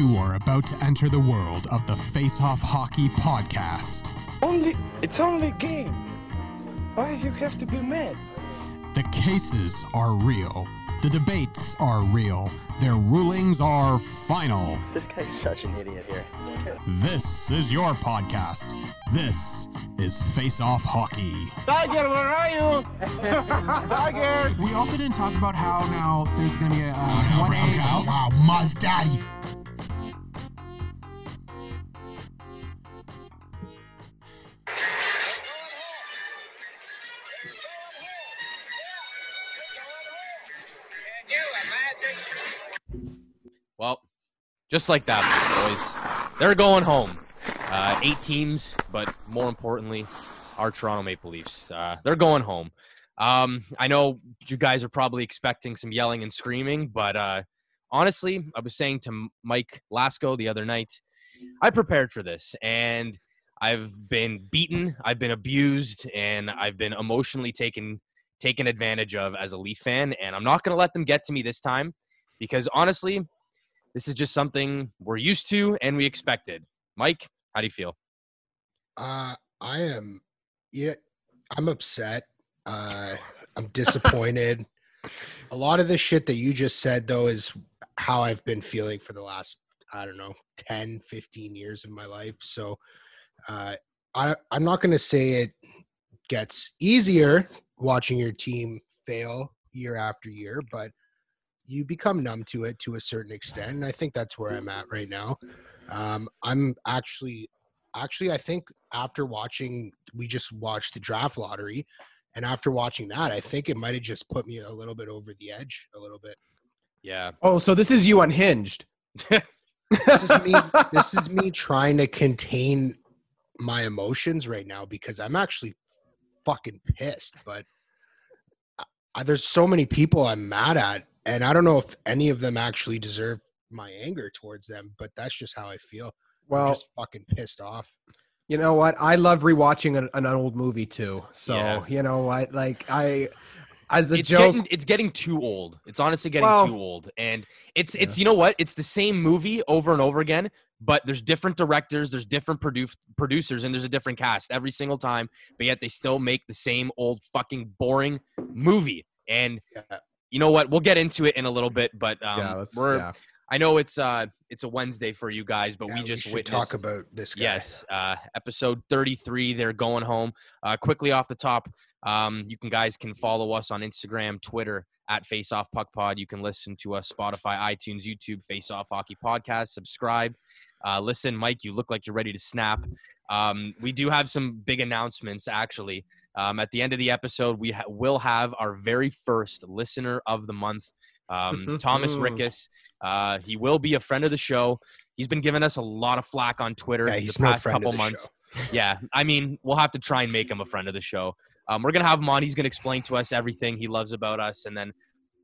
You are about to enter the world of the Face Off Hockey Podcast. Only it's only a game. Why you have to be mad? The cases are real. The debates are real. Their rulings are final. This guy's such an idiot here. This is your podcast. This is Face Off Hockey. Tiger, where are you? Tiger. We also didn't talk about how now there's going to be a uh, one A. Wow, Muzz Daddy. Just like that, boys. They're going home. Uh, eight teams, but more importantly, our Toronto Maple Leafs. Uh, they're going home. Um, I know you guys are probably expecting some yelling and screaming, but uh, honestly, I was saying to Mike Lasco the other night, I prepared for this, and I've been beaten, I've been abused, and I've been emotionally taken taken advantage of as a Leaf fan, and I'm not going to let them get to me this time because honestly, this is just something we're used to and we expected. Mike, how do you feel? Uh, I am, yeah, I'm upset. Uh, I'm disappointed. a lot of the shit that you just said, though, is how I've been feeling for the last, I don't know, 10, 15 years of my life. So uh, I, I'm not going to say it gets easier watching your team fail year after year, but you become numb to it to a certain extent. And I think that's where I'm at right now. Um, I'm actually, actually, I think after watching, we just watched the draft lottery. And after watching that, I think it might have just put me a little bit over the edge, a little bit. Yeah. Oh, so this is you unhinged. This is me, this is me trying to contain my emotions right now because I'm actually fucking pissed. But I, there's so many people I'm mad at, and I don't know if any of them actually deserve my anger towards them. But that's just how I feel. Well, I'm Well, just fucking pissed off. you know what? I love rewatching an, an old movie too. So Yeah. you know what? Like I, as a it's joke, getting it's getting too old. It's honestly getting Well- too old. And it's it's you know what? It's the same movie over and over again, but there's different directors, there's different produ- producers and there's a different cast every single time, but yet they still make the same old fucking boring movie. And Yeah. You know what? We'll get into it in a little bit, but um, yeah, we're yeah. I know it's uh it's a Wednesday for you guys, but Yeah, we just should witnessed talk about this guy. Yes, uh, episode 33. They're going home. Uh, quickly off the top, um, you can guys can follow us on Instagram, Twitter at Face Off Puck Pod. You can listen to us Spotify, iTunes, YouTube, Face Off Hockey Podcast. Subscribe. Uh, listen, Mike, you look like you're ready to snap. Um, we do have some big announcements actually. Um, at the end of the episode, we ha- will have our very first listener of the month, um, Thomas Rickus. Uh, he will be a friend of the show. He's been giving us a lot of flack on Twitter Yeah, the he's no past friend couple the months. Yeah, I mean, we'll have to try and make him a friend of the show. Um, we're gonna have him on. He's gonna explain to us everything he loves about us, and then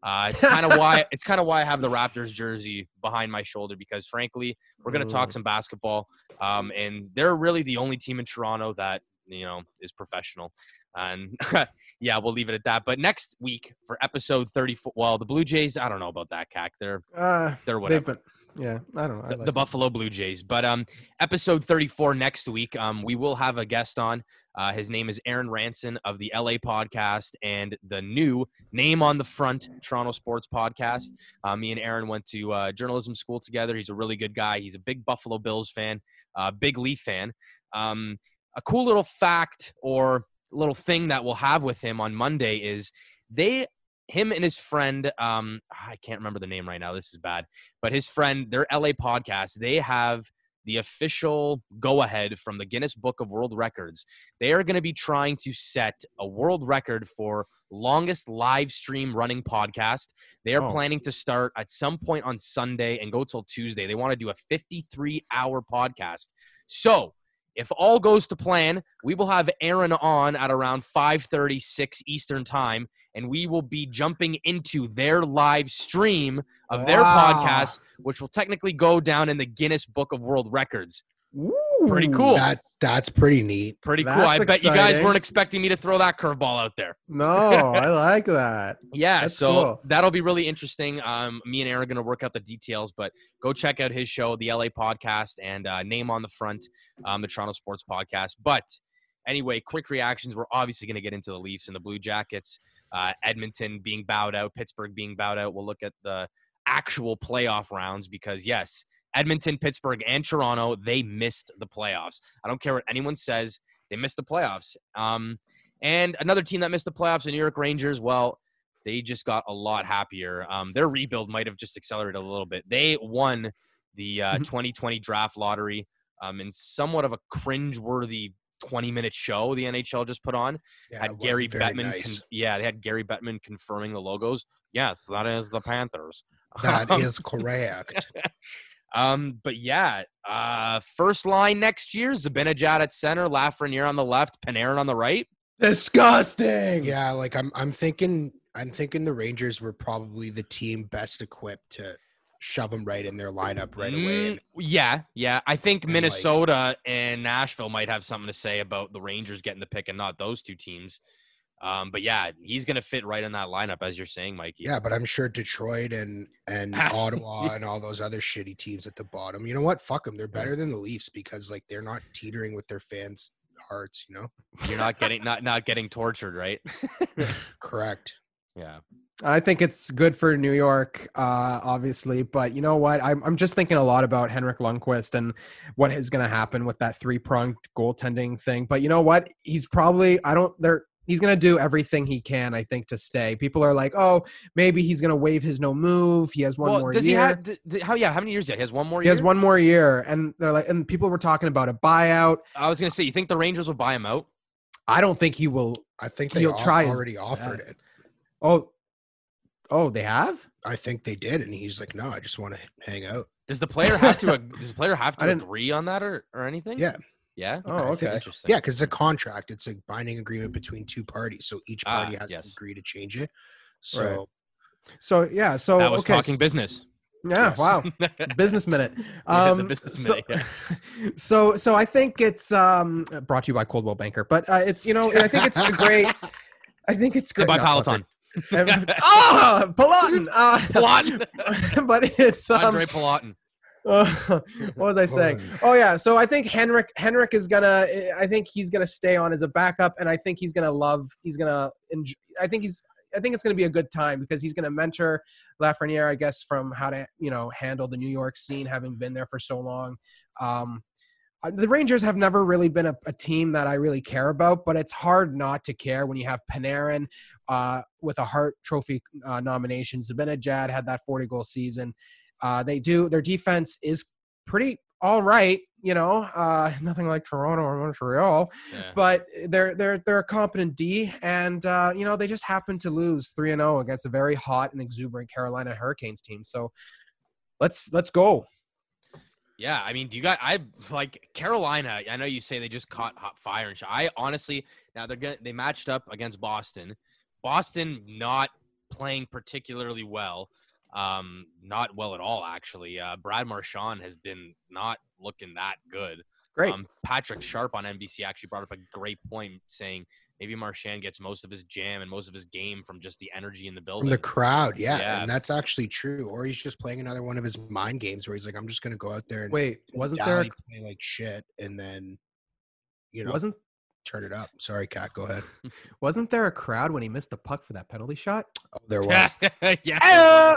uh, it's kind of why it's kind of why I have the Raptors jersey behind my shoulder because, frankly, we're gonna talk Mm. some basketball, um, and they're really the only team in Toronto that you know is professional. And yeah, we'll leave it at that. But next week for episode 34, well, the Blue Jays, I don't know about that, Cac. They're Uh, they're whatever been, yeah, I don't know. I the, like the. Buffalo Blue Jays. But um, episode 34 next week, um, we will have a guest on. Uh, his name is Aaron Ranson of the LA Podcast and the new Name on the Front Toronto Sports Podcast. Uh, me and Aaron went to uh, journalism school together. He's a really good guy. He's a big Buffalo Bills fan, uh, big Leaf fan. Um, a cool little fact or little thing that we'll have with him on Monday is they him and his friend um i can't remember the name right now this is bad but his friend their la podcast they have the official go ahead from the guinness book of world records. They are going to be trying to set a world record for longest live stream running podcast. They are Oh. planning to start at some point on sunday and go till tuesday. They want to do a 53 hour podcast. So if all goes to plan, we will have Aaron on at around 5:36 Eastern Time, and we will be jumping into their live stream of their podcast, which will technically go down in the Guinness Book of World Records. Woo! Pretty cool. That that's pretty neat. Pretty cool. That's I bet you guys weren't expecting me to throw that curveball out there. No, I like that. Yeah, That's so cool. that'll be really interesting. Um, me and Aaron are going to work out the details, but go check out his show, the LA Podcast, and uh, name on the front, um, the Toronto Sports Podcast. But anyway, quick reactions. We're obviously going to get into the Leafs and the Blue Jackets, uh, Edmonton being bowed out, Pittsburgh being bowed out. We'll look at the actual playoff rounds because yes, Edmonton, Pittsburgh, and Toronto they missed the playoffs. I don't care what anyone says; they missed the playoffs. Um, and another team that missed the playoffs, the New York Rangers. Well, they just got a lot happier. Um, their rebuild might have just accelerated a little bit. They won the uh, Mhm. 2020 draft lottery um, in somewhat of a cringe-worthy 20-minute show the NHL just put on. Yeah, had Gary very Bettman. nice. Con- yeah, they had Gary Bettman confirming the logos. Yes, that is the Panthers. That Um, is correct. um, but yeah, uh, first line next year: Zibanejad at center, Lafreniere on the left, Panarin on the right. Disgusting. yeah, like I'm I'm thinking I'm thinking the Rangers were probably the team best equipped to shove them right in their lineup right away. Mm, yeah, yeah. I think and, like- Minnesota and Nashville might have something to say about the Rangers getting the pick and not those two teams. Um, but yeah, he's gonna fit right in that lineup, as you're saying, Mikey. Yeah, but I'm sure Detroit and and Ottawa and all those other shitty teams at the bottom. You know what? Fuck them. They're better than the Leafs because like they're not teetering with their fans' hearts. You know. You're not getting not not getting tortured, right? Correct. yeah. I think it's good for New York, uh, obviously. But you know what? I'm, I'm just thinking a lot about Henrik Lundqvist and what is going to happen with that three pronged goaltending thing. But you know what? He's probably, I don't, they're, he's going to do everything he can, I think, to stay. People are like, oh, maybe he's going to waive his no move. He has one well, more does year. he have? d- d- how? Yeah. How many years yet? He has one more he year. has one more year. And they're like, and people were talking about a buyout. I was gonna say, you think the Rangers will buy him out? I don't think he will. I think they He'll al- try his already offered best. it. Oh, oh, they have? I think they did, and he's like, "No, I just want to hang out." Does the player have to? does the player have to agree on that or or anything? Yeah. Yeah. Oh, okay. Interesting. Yeah, because it's a contract. It's a binding agreement between two parties, so each Ah, party has yes. to agree to change it. So So, yeah. So, that was okay, talking so- business. Yeah, Yes. wow. business minute. Yeah, the Um, business so, minute, so, so I think it's um, brought to you by Coldwell Banker, but uh, it's you know I think it's a great. I think it's Hey, great. by no, Peloton. sponsored. ah, Peloton. Uh, Palat. but it's um, Andre Palatine. Uh, what was I saying? Oh yeah, so I think Henrik Henrik is gonna. I think he's gonna stay on as a backup, and I think he's gonna love. He's gonna. Enjoy, I think he's. I think it's gonna be a good time because he's gonna mentor Lafreniere, I guess, from how to you know handle the New York scene, having been there for so long. Um, the Rangers have never really been a, a team that I really care about, but it's hard not to care when you have Panarin uh, with a Hart Trophy uh, nomination. Zibanejad had that 40 goal season. Uh, they do their defense is pretty all right, you know, uh, nothing like Toronto or Montreal, Yeah. but they're they're they're a competent D, and uh, you know they just happened to lose three and zero against a very hot and exuberant Carolina Hurricanes team. So let's let's go. Yeah, I mean, do you got? I like Carolina. I know you say they just caught hot fire and shit. I honestly now they're gonna they matched up against Boston. Boston not playing particularly well, um, not well at all actually. Uh, Brad Marchand has been not looking that good. Great. Um, Patrick Sharp on NBC actually brought up a great point, saying maybe Marchand gets most of his jam and most of his game from just the energy in the building. from the crowd, yeah, Yeah. and that's actually true. Or he's just playing another one of his mind games where he's like, "I'm just gonna go out there and Wait, wasn't there dally, play like shit, and then you know wasn't turn it up." Sorry, Kat, go ahead. wasn't there a crowd when he missed the puck for that penalty shot? Oh, there was. yeah. uh,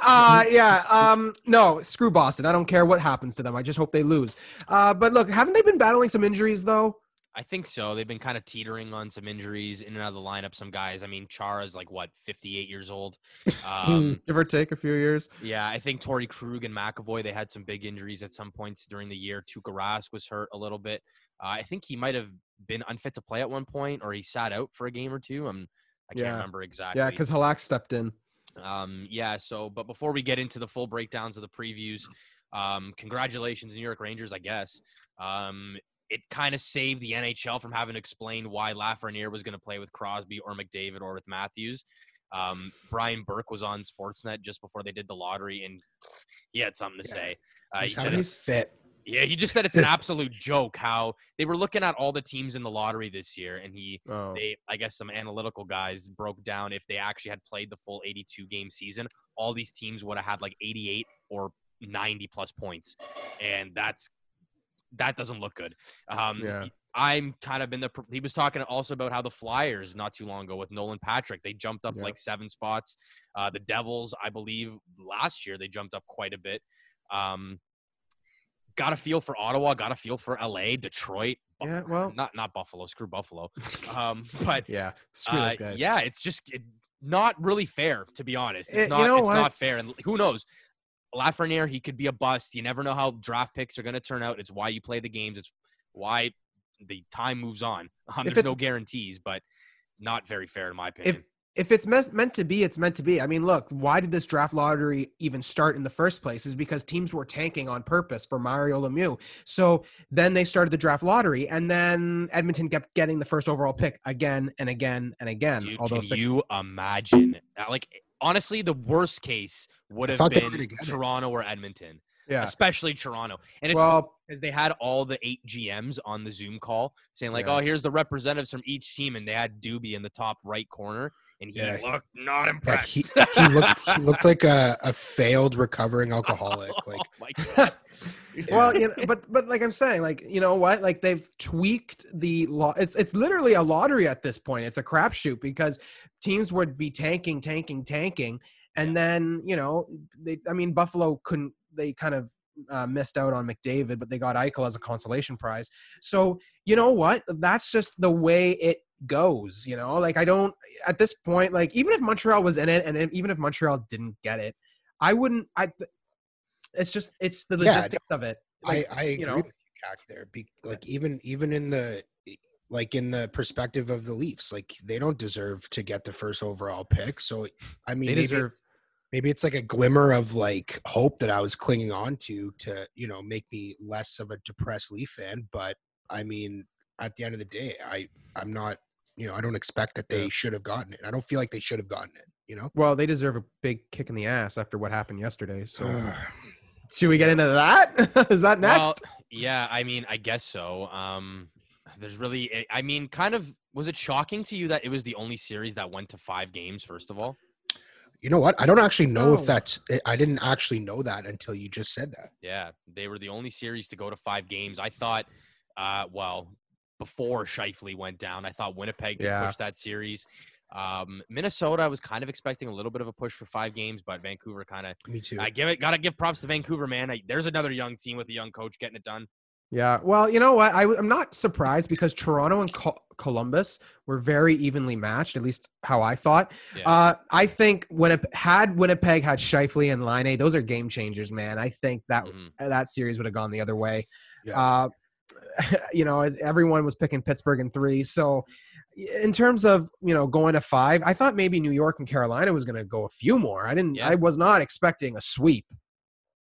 uh, yeah. Um, no, screw Boston. I don't care what happens to them. I just hope they lose. Uh, but look, haven't they been battling some injuries though? I think so. They've been kind of teetering on some injuries in and out of the lineup. Some guys. I mean, Chara's like what, 58 years old. Um, Give or take a few years. yeah, I think Torey Krug and McAvoy. They had some big injuries at some points during the year. Tuukka Rask was hurt a little bit. Uh, I think he might have been unfit to play at one point, or he sat out for a game or two. I'm, I can't Yeah. remember exactly. Yeah, because Halak stepped in. Um, yeah. So, but before we get into the full breakdowns of the previews, um, congratulations, New York Rangers. I guess um, it kind of saved the NHL from having to explain why Lafreniere was going to play with Crosby or McDavid or with Matthews. Um, Brian Burke was on Sportsnet just before they did the lottery, and he had something to Yeah. say. Uh, he said his fit. yeah, he just said it's an absolute joke how they were looking at all the teams in the lottery this year, and he Oh. they I guess some analytical guys broke down if they actually had played the full 82 game season, all these teams would have had like 88 or 90 plus points, and that's that doesn't look good. Um, Yeah. I'm kind of in the. He was talking also about how the Flyers not too long ago with Nolan Patrick they jumped up like seven spots. Uh, the Devils, I believe, last year they jumped up quite a bit. Um, got a feel for Ottawa, got a feel for LA, Detroit. Yeah, well- not not Buffalo. Screw Buffalo. Um, but Yeah. Screw uh, those guys. yeah, it's just it, not really fair to be honest. Eh, It's you not. know it's what? not fair, and who knows? Lafreniere, he could be a bust. You never know how draft picks are going to turn out. It's why you play the games. It's why the time moves on. Um, there's no guarantees, but not very fair in my opinion. If if it's meant meant to be, it's meant to be. I mean, look, why did this draft lottery even start in the first place? Is because teams were tanking on purpose for Mario Lemieux. So then they started the draft lottery, and then Edmonton kept getting the first overall pick again and again and again. Dude, although can six- you imagine? Like, honestly, the worst case would have thought they were been it. Toronto or Edmonton, yeah, especially Toronto. And it's well, because they had all the eight GMs on the Zoom call saying like, Yeah. "Oh, here's the representatives from each team," and they had Doobie in the top right corner, and he Yeah. looked not Yeah, impressed. he, he looked he looked like a, a failed recovering alcoholic. Like oh my god! well, you know, but but like I'm saying, like you know what, like they've tweaked the law. It's it's literally a lottery at this point. It's a crapshoot because teams would be tanking, tanking, tanking, and then you know they. I mean, Buffalo couldn't. They kind of uh, missed out on McDavid, but they got Eichel as a consolation prize. So you know what? That's just the way it goes. You know, like I don't at this point. Like even if Montreal was in it, and even if Montreal didn't get it, I wouldn't. I. It's just it's the Yeah, logistics of it. Like, I, I agree you know? with you, Jack, there. Be, like even even in the like in the perspective of the Leafs, like they don't deserve to get the first overall pick. So I mean, they deserve. maybe it's like a glimmer of like hope that I was clinging on to to you know make me less of a depressed Leaf fan. But I mean, at the end of the day, I I'm not you know I don't expect that they Yeah. should have gotten it. I don't feel like they should have gotten it. You know. Well, they deserve a big kick in the ass after what happened yesterday. So, should we get into that? Is that Well, next? yeah, I mean, I guess so. Um, there's really, I- I mean, kind of. Was it shocking to you that it was the only series that went to five games? First of all, You know what? I don't actually know No. if that's. I didn't actually know that until you just said that. yeah, they were the only series to go to five games. I thought, uh, well, before Scheifele went down, I thought Winnipeg could Yeah. push that series. Um, Minnesota, I was kind of expecting a little bit of a push for five games, but Vancouver kind of. Me too. I give it. Gotta give props to Vancouver, man. I, there's another young team with a young coach getting it done. Yeah. Well, you know what? I, am not surprised because Toronto and Co- Columbus were very evenly matched, at least how I thought. Yeah. Uh, I think Winnipeg had Winnipeg had Scheifele and Laine, those are game changers, man. I think that Mhm. that series would have gone the other way. Yeah. Uh, you know, everyone was picking Pittsburgh in three. So, in terms of you know going to five, I thought maybe New York and Carolina was going to go a few more. I didn't. Yeah. I was not expecting a sweep.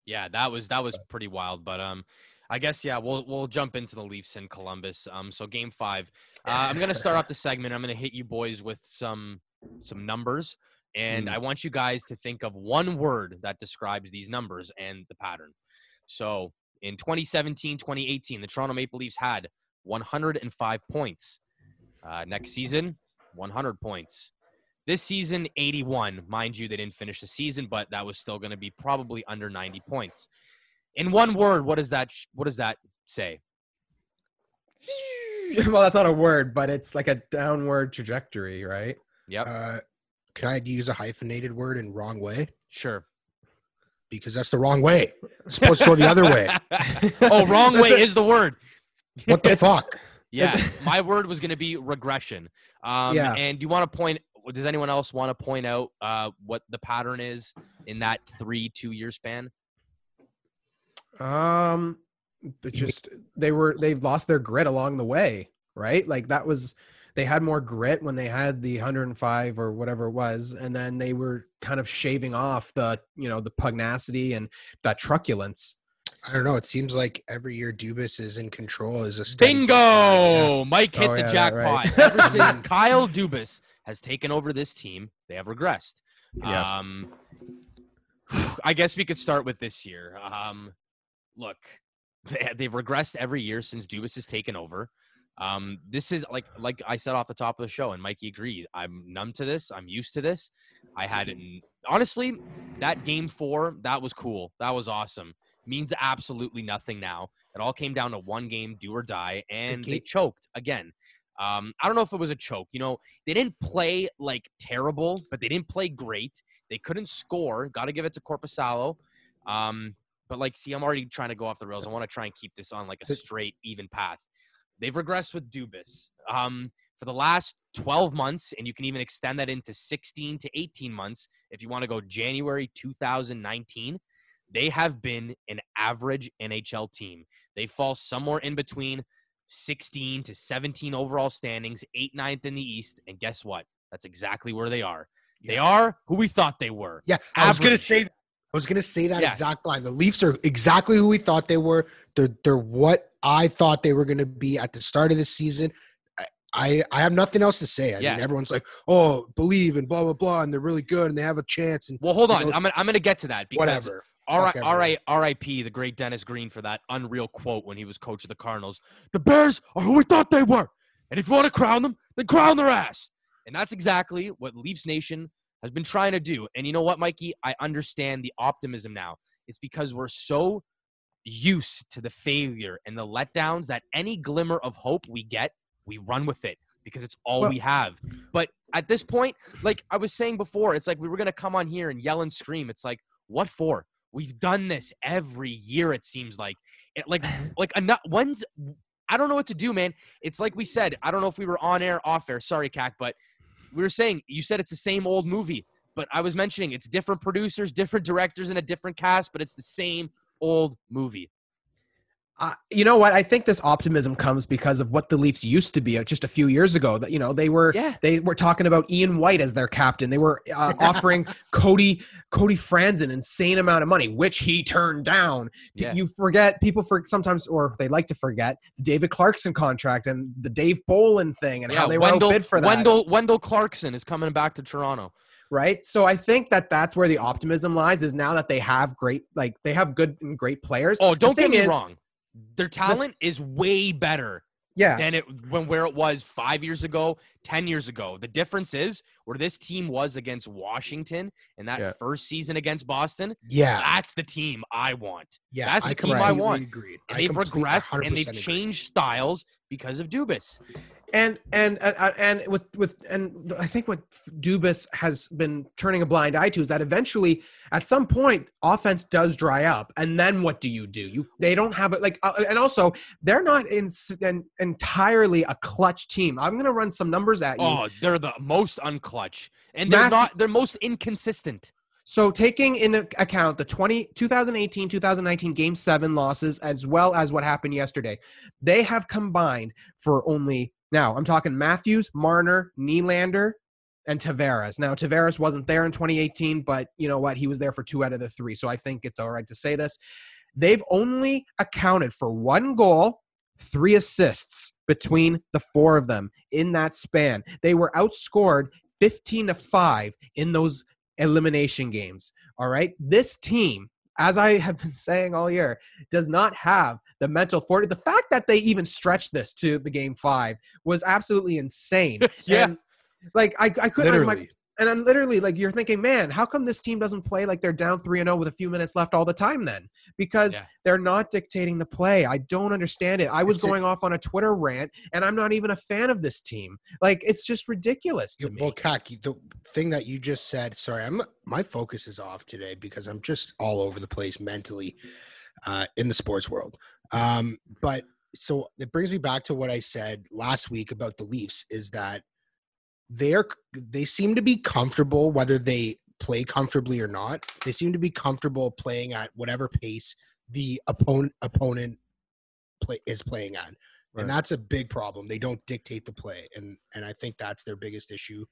Yeah, that was that was pretty wild. But um, I guess yeah, we'll we'll jump into the Leafs in Columbus. Um, so game five, uh, I'm gonna start off the segment. I'm gonna hit you boys with some some numbers, and Mm. I want you guys to think of one word that describes these numbers and the pattern. So in 2017, 2018, the Toronto Maple Leafs had 105 points. Uh, next season, 100 points. This season, 81. Mind you, they didn't finish the season, but that was still going to be probably under 90 points. In one word, what does that what does that say? well, that's not a word, but it's like a downward trajectory, right? Yep, Uh, can I use a hyphenated word in wrong way? sure. Because that's the wrong way. It's supposed to go the other way. oh, wrong That's way it. is the word. What the fuck? Yeah, my word was going to be regression. Um, Yeah. And do you want to point? Does anyone else want to point out uh, what the pattern is in that three two year span? Um, they just they were they've lost their grit along the way, right? Like that was they had more grit when they had the 105 or whatever it was, and then they were kind of shaving off the you know the pugnacity and that truculence. I don't know. It seems like every year Dubas is in control. Is a steady decline. Bingo! Mike hit Oh, the yeah, jackpot. right. Ever since Kyle Dubas has taken over this team, they have regressed. Yeah. Um, I guess we could start with this year. Um, look, they, they've regressed every year since Dubas has taken over. Um, this is like like I said off the top of the show, and Mikey agreed. I'm numb to this. I'm used to this. I had an, honestly that game four that was cool. That was awesome. Means absolutely nothing now. It all came down to one game, do or die, and they choked again. Um, I don't know if it was a choke. You know, they didn't play like terrible, but they didn't play great. They couldn't score. Got to give it to Korpisalo. Um, but like, see, I'm already trying to go off the rails. I want to try and keep this on like a straight, even path. They've regressed with Dubas um, for the last 12 months, and you can even extend that into 16 to 18 months if you want to go January 2019. They have been an average NHL team. They fall somewhere in between 16 to 17 overall standings, 8 ninth in the East, and guess what? That's exactly where they are. They are who we thought they were. Yeah, I was gonna Average. say. I was gonna say that Yeah. exact line. The Leafs are exactly who we thought they were. They're they're what I thought they were gonna be at the start of the season. I I, I have nothing else to say. I Yeah. mean, everyone's like, "Oh, believe and blah blah blah," and they're really good and they have a chance and Well, hold on. know, I'm gonna, I'm gonna get to that because whatever. All right, Fuck all R.I.P. the great Dennis Green for that unreal quote when he was coach of the Cardinals. The Bears are who we thought they were, and if you want to crown them, then crown their ass. And that's exactly what Leafs Nation has been trying to do. And you know what, Mikey? I understand the optimism now. It's because we're so used to the failure and the letdowns that any glimmer of hope we get, we run with it because it's all Well- we have. But at this point, like I was saying before, it's like we were gonna come on here and yell and scream. It's like, what for? We've done this every year. It seems like, it, like, like enough. When's I don't know what to do, man. It's like we said. I don't know if we were on air, off air. Sorry, Cac, but we were saying you said it's the same old movie. But I was mentioning it's different producers, different directors, and a different cast, but it's the same old movie. Uh, you know what? I think this optimism comes because of what the Leafs used to be uh, just a few years ago. That you know they were Yeah. they were talking about Ian White as their captain. They were uh, offering Cody Cody Franz an insane amount of money, which he turned down. Yeah. You forget people for sometimes, or they like to forget the David Clarkson contract and the Dave Bolland thing and how they were Wendell, outbid for that. Wendell Wendell Clarkson is coming back to Toronto. right? So I think that that's where the optimism lies. Is now that they have great, like they have good and great players. Oh, don't get me is- wrong. Their talent is way better Yeah, than it when where it was five years ago, ten years ago. The difference is where this team was against Washington and that Yeah. first season against Boston. Yeah, That's the team I want. yeah. that's I the team I completely want. Agreed. And I they've complete- regressed and they've agree. changed styles because of Dubas. and and and, and with with and I think what Dubas has been turning a blind eye to is that eventually, at some point, offense does dry up, and then what do you do? You they don't have it like, uh, and also they're not in, in, entirely a clutch team. I'm gonna run some numbers at you. Oh, they're the most unclutch. And they're Matthew- not they're most inconsistent. So taking into account the 20, 2018, 2019 game seven losses, as well as what happened yesterday, they have combined for only now I'm talking Matthews, Marner, Nylander, and Tavares. Now Tavares wasn't there in 2018, but you know what? He was there for two out of the three. So I think it's all right to say this. They've only accounted for one goal, three assists between the four of them in that span. They were outscored 15 to 5 in those elimination games. All right. This team, as I have been saying all year, does not have the mental fortitude. The fact that they even stretched this to the game five was absolutely insane. Yeah. And, like I, I couldn't. I'm like, Literally, and I'm literally like, you're thinking, man, how come this team doesn't play like they're down three and zero with a few minutes left all the time? Then because Yeah. they're not dictating the play. I don't understand it. I was It's going off on a Twitter rant, and I'm not even a fan of this team. Like it's just ridiculous to Yeah, me. Well, Kak, the thing that you just said, sorry, I'm my focus is off today because I'm just all over the place mentally uh, in the sports world. Um, but so it brings me back to what I said last week about the Leafs is that they're they seem to be comfortable whether they play comfortably or not. They seem to be comfortable playing at whatever pace the opponent opponent play is playing at. Right. And that's a big problem. They don't dictate the play. And and I think that's their biggest issue.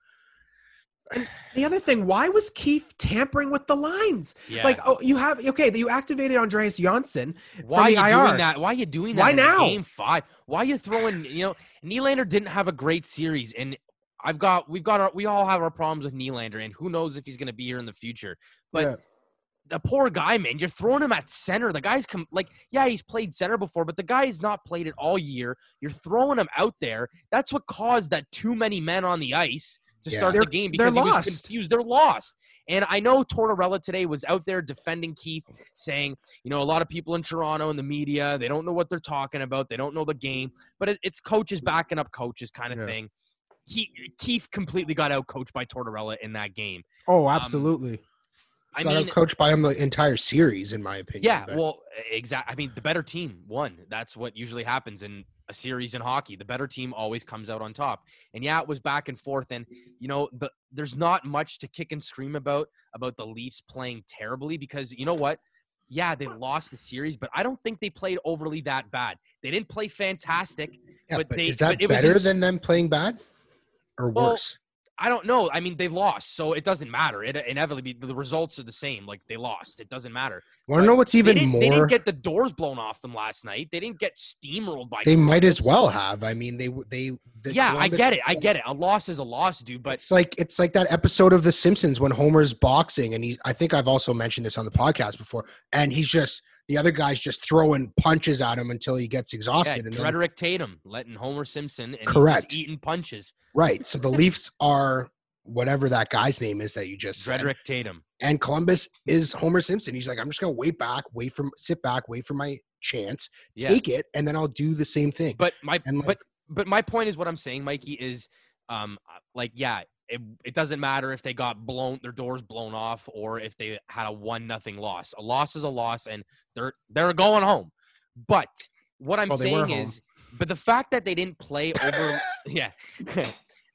The other thing, why was Keefe tampering with the lines? Yeah. Like, oh, you have okay, you activated Andreas Johnsson. why are the you doing that? Why are you doing that? Why in now? Game five. Why are you throwing? You know, Nylander didn't have a great series, and I've got we've got our, we all have our problems with Nylander, and who knows if he's going to be here in the future. But Yeah. the poor guy, man, you're throwing him at center. The guy's come like, yeah, he's played center before, but the guy has not played it all year. You're throwing him out there. That's what caused that too many men on the ice to Yeah. start They're- the game they're because he was confused. They're lost. And I know Tortorella today was out there defending Keefe, saying, you know, a lot of people in Toronto in the media, they don't know what they're talking about. They don't know the game. But it, it's coaches backing up coaches kind of Yeah. thing. He, Keefe completely got out coached by Tortorella in that game. Oh, um, absolutely. I Got mean, coached by him the entire series, in my opinion. yeah, but- well, exactly. I mean, the better team won. That's what usually happens in a series in hockey. The better team always comes out on top. And yeah, it was back and forth. And you know, the, there's not much to kick and scream about about the Leafs playing terribly because you know what? Yeah, they lost the series, but I don't think they played overly that bad. They didn't play fantastic. yeah, but but they- is that but it was better ins- than them playing bad or Well, worse? I don't know. I mean, they lost, so it doesn't matter. It inevitably the results are the same. Like they lost, it doesn't matter. Want to know what's even they didn't, more? They didn't get the doors blown off them last night. They didn't get steamrolled by. they might as well have. I mean, they they. the yeah, I get it. I get it. A loss is a loss, dude. But it's like it's like that episode of The Simpsons when Homer's boxing, and he's. I think I've also mentioned this on the podcast before, and he's just the other guy's just throwing punches at him until he gets yeah, exhausted. and then, Frederick Tatum letting Homer Simpson and Correct. eating punches. right, so the Leafs are whatever that guy's name is that you just said, Frederick Tatum. and Columbus is Homer Simpson. He's like, I'm just gonna wait back, wait for, sit back, wait for my chance, Yeah. take it, and then I'll do the same thing. But my like- but but my point is what I'm saying, Mikey, is um like yeah, it, it doesn't matter if they got blown their doors blown off or if they had a one nothing loss. A loss is a loss and they're they're going home. But what I'm Well, saying is but the fact that they didn't play over yeah.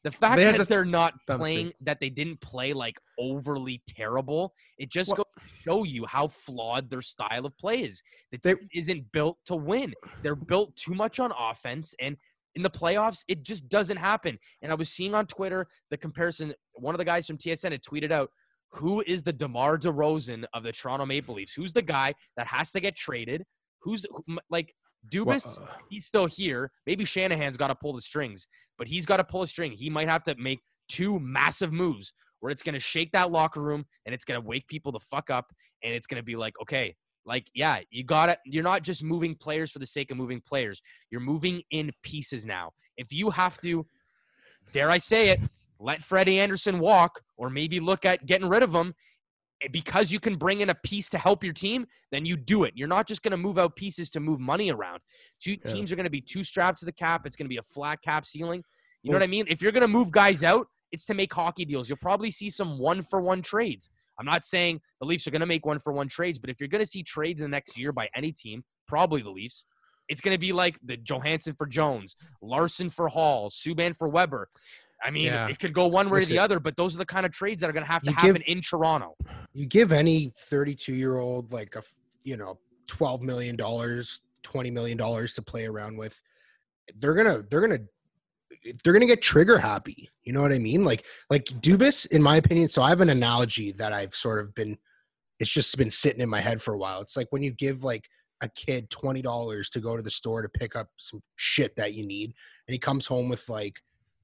the fact They that they're not playing that they didn't play like overly terrible, it just Well- goes to show you how flawed their style of play is. The They- team isn't built to win. They're built too much on offense and in the playoffs, it just doesn't happen. And I was seeing on Twitter the comparison. One of the guys from TSN had tweeted out, "Who is the Demar Derozan of the Toronto Maple Leafs? Who's the guy that has to get traded? Who's who- like Dubas? Well, uh, he's still here. Maybe Shanahan's got to pull the strings, but he's got to pull a string. He might have to make two massive moves where it's going to shake that locker room and it's going to wake people the fuck up. And it's going to be like, okay, like, yeah, you got to, you're not just moving players for the sake of moving players. You're moving in pieces now. If you have to, dare I say it, let Freddie Andersen walk or maybe look at getting rid of him eh, because you can bring in a piece to help your team, then you do it. You're not just going to move out pieces to move money around. Two Yeah. teams are going to be too strapped to the cap. It's going to be a flat cap ceiling. You know what I mean? If you're going to move guys out, it's to make hockey deals. You'll probably see some one for one trades. I'm not saying the Leafs are going to make one for one trades, but if you're going to see trades in the next year by any team, probably the Leafs, it's going to be like the Johansen for Jones, Larsson for Hall, Subban for Weber. I mean, Yeah. it could go one way or the other, but those are the kind of trades that are going to have to happen give- in Toronto. you give any 32 year old like a you know 12 million dollars 20 million dollars to play around with they're gonna they're gonna they're gonna get trigger happy you know what i mean like like Dubas in my opinion so i have an analogy that i've sort of been it's just been sitting in my head for a while it's like when you give like a kid $20 to go to the store to pick up some shit that you need and he comes home with like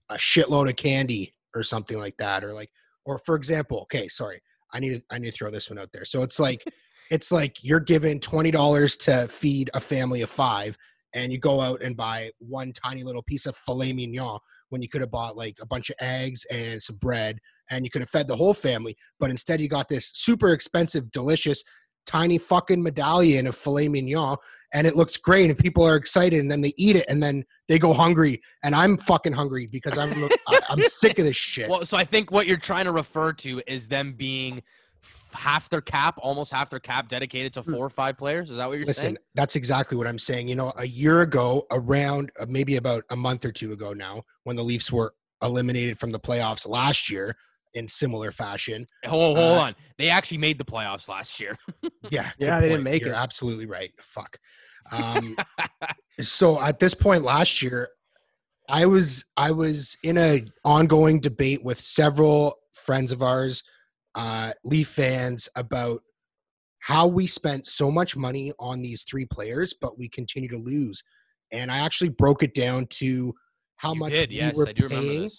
a shitload of candy or something like that or like or for example okay sorry I need to, I need to throw this one out there. So it's like it's like you're given twenty dollars to feed a family of five, and you go out and buy one tiny little piece of filet mignon when you could have bought like a bunch of eggs and some bread, and you could have fed the whole family. But instead, you got this super expensive, delicious, tiny fucking medallion of filet mignon, and it looks great, and people are excited, and then they eat it, and then they go hungry, and I'm fucking hungry because I'm I- I'm sick of this shit. Well, so I think what you're trying to refer to is them being f- half their cap, almost half their cap dedicated to four or five players. Is that what you're Listen, saying? that's exactly what I'm saying. You know, a year ago, around uh, maybe about a month or two ago now, when the Leafs were eliminated from the playoffs last year in similar fashion. Hold, hold uh, on. They actually made the playoffs last year. Yeah, Yeah, good they didn't point. make You're it. absolutely right. Fuck. Um, so at this point last year, I was I was in a ongoing debate with several friends of ours, uh, Leaf fans, about how we spent so much money on these three players, but we continue to lose. And I actually broke it down to how You much did, we yes, were I do remember paying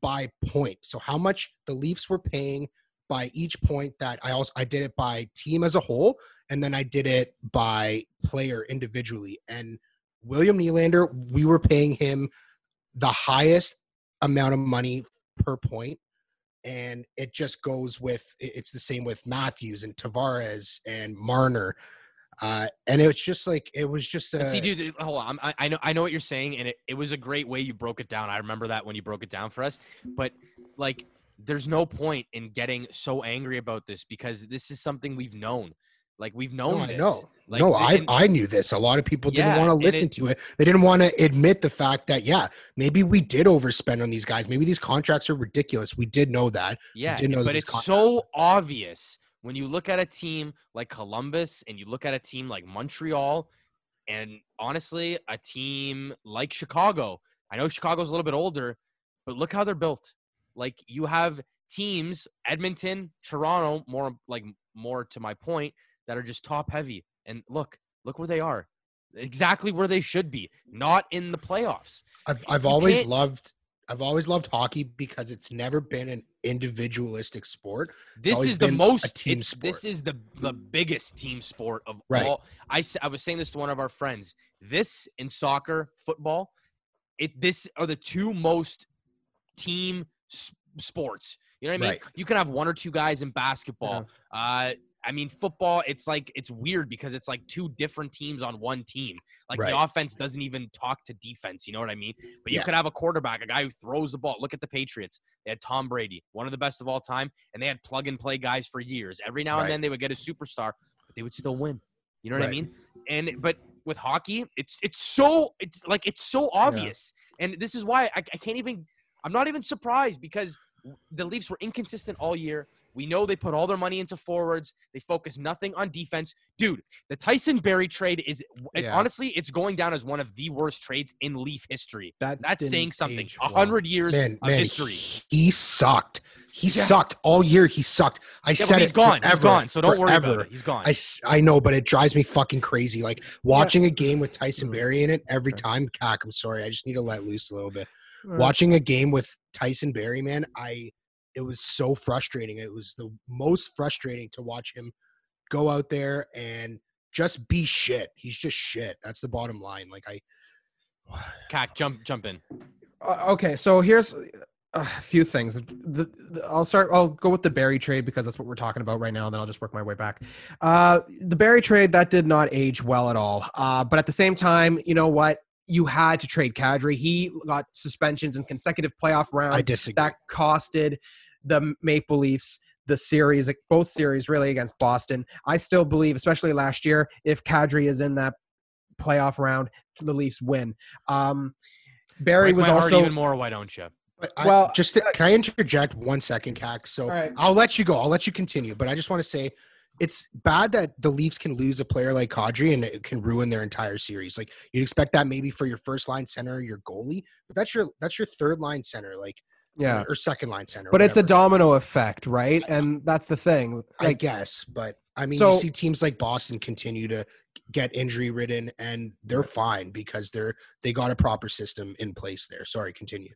by point. So how much the Leafs were paying by each point that I also I did it by team as a whole and then I did it by player individually. And William Nylander, we were paying him the highest amount of money per point. And it just goes with it's the same with Matthews and Tavares and Marner. Uh, and it was just like it was just a, see, dude, hold on. I, I know, I know what you're saying, and it, it was a great way you broke it down. I remember that when you broke it down for us. But like, there's no point in getting so angry about this because this is something we've known. Like we've known. No, I know. Like, no, I, I knew this. A lot of people didn't Yeah, want to listen it- to it. They didn't want to admit the fact that, yeah, maybe we did overspend on these guys. Maybe these contracts are ridiculous. We did know that. Yeah, didn't know but it's so obvious when you look at a team like Columbus and you look at a team like Montreal, and honestly, a team like Chicago. I know Chicago's a little bit older, but look how they're built. Like you have teams, Edmonton, Toronto, more like more to my point, that are just top heavy. And look, look where they are. Exactly where they should be, not in the playoffs. I've, I've you always loved. I've always loved hockey because it's never been an individualistic sport. This is the most team sport. This is the the biggest team sport of Right. all. I was saying this to one of our friends. This in soccer, football, it this are the two most team s- sports. You know what I mean? Right. You can have one or two guys in basketball. Uh, I mean, football. It's like it's weird because it's like two different teams on one team. Like the offense doesn't even talk to defense. You know what I mean? But you Yeah. could have a quarterback, a guy who throws the ball. Look at the Patriots. They had Tom Brady, one of the best of all time, and they had plug and play guys for years. Every now Right. and then they would get a superstar, but they would still win. You know what I mean? And but with hockey, it's it's so it's like it's so obvious, and this is why I, I can't even. I'm not even surprised because the Leafs were inconsistent all year. We know they put all their money into forwards. They focus nothing on defense. Dude, the Tyson Barrie trade is it- Yeah. honestly, it's going down as one of the worst trades in Leaf history. That That's saying something. age A well. hundred years Man, of man, history. he sucked. He Yeah. sucked all year. He sucked. I Yeah, said but he's it gone. he's forever, gone. So don't worry about it. He's gone. I, I know, but it drives me fucking crazy. Like watching a game with Tyson Mhm. Barrie in it every time. Cack, I'm sorry. I just need to let loose a little bit. All right. Watching a game with Tyson Barrie, man, I it was so frustrating. It was the most frustrating to watch him go out there and just be shit. He's just shit. That's the bottom line. Like I Cac, jump jump in. Uh, okay, so here's a few things. The, the- I'll start. I'll go with the Barrie trade because that's what we're talking about right now, and then I'll just work my way back. Uh, the Barrie trade that did not age well at all. Uh, but at the same time, you know what? You had to trade Kadri. He got suspensions in consecutive playoff rounds. I disagree. that costed the Maple Leafs the series, both series really against Boston. I still believe, especially last year, if Kadri is in that playoff round, the Leafs win. Um, Barrie Break was my heart also even more. Why don't you? But I, Well, just to, can I interject one second, Cac? So All right. I'll let you go. I'll let you continue. But I just want to say it's bad that the Leafs can lose a player like Kadri and it can ruin their entire series. Like you'd expect that maybe for your first line center, your goalie, but that's your that's your third line center, like yeah. or second line center. But it's a domino effect, right? And that's the thing. I guess, but I mean, So- you see teams like Boston continue to get injury ridden, and they're fine because they're they got a proper system in place there. Sorry, continue.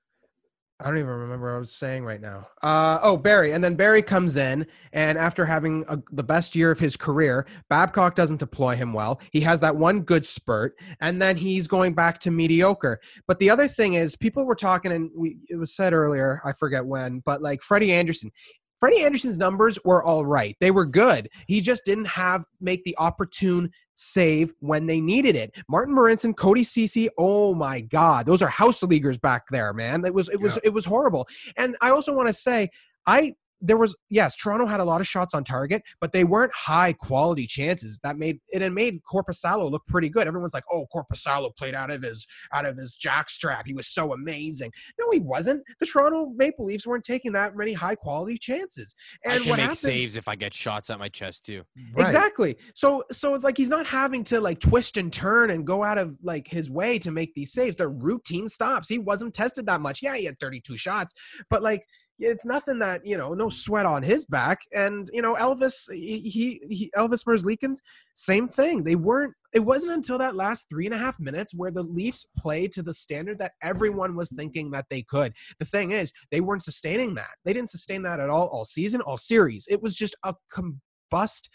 I don't even remember what I was saying right now. Uh, oh, Barrie. And then Barrie comes in, and after having a, the best year of his career, Babcock doesn't deploy him well. He has that one good spurt, and then he's going back to mediocre. But the other thing is, people were talking, and we, it was said earlier, I forget when, but like Freddie Andersen. Freddie Andersen's numbers were all right. They were good. He just didn't have make the opportune save when they needed it. Martin Marincin, Cody Ceci, oh my God, those are house leaguers back there, man. It was it was Yeah. it was horrible. And I also want to say, I there was yes, Toronto had a lot of shots on target, but they weren't high quality chances. That made it and made Korpisalo look pretty good. Everyone's like, "Oh, Korpisalo played out of his out of his jackstrap. He was so amazing." No, he wasn't. The Toronto Maple Leafs weren't taking that many high quality chances. And I can what make happens, saves if I get shots at my chest too. Right. Exactly. So so it's like he's not having to like twist and turn and go out of like his way to make these saves. They're routine stops. He wasn't tested that much. Yeah, he had 32 shots, but like it's nothing that you know, no sweat on his back. And you know, Elvis, he, he, Elvis Merzlikins, same thing. They weren't. It wasn't until that last three and a half minutes where the Leafs played to the standard that everyone was thinking that they could. The thing is, they weren't sustaining that. They didn't sustain that at all all season, all series. It was just a combust,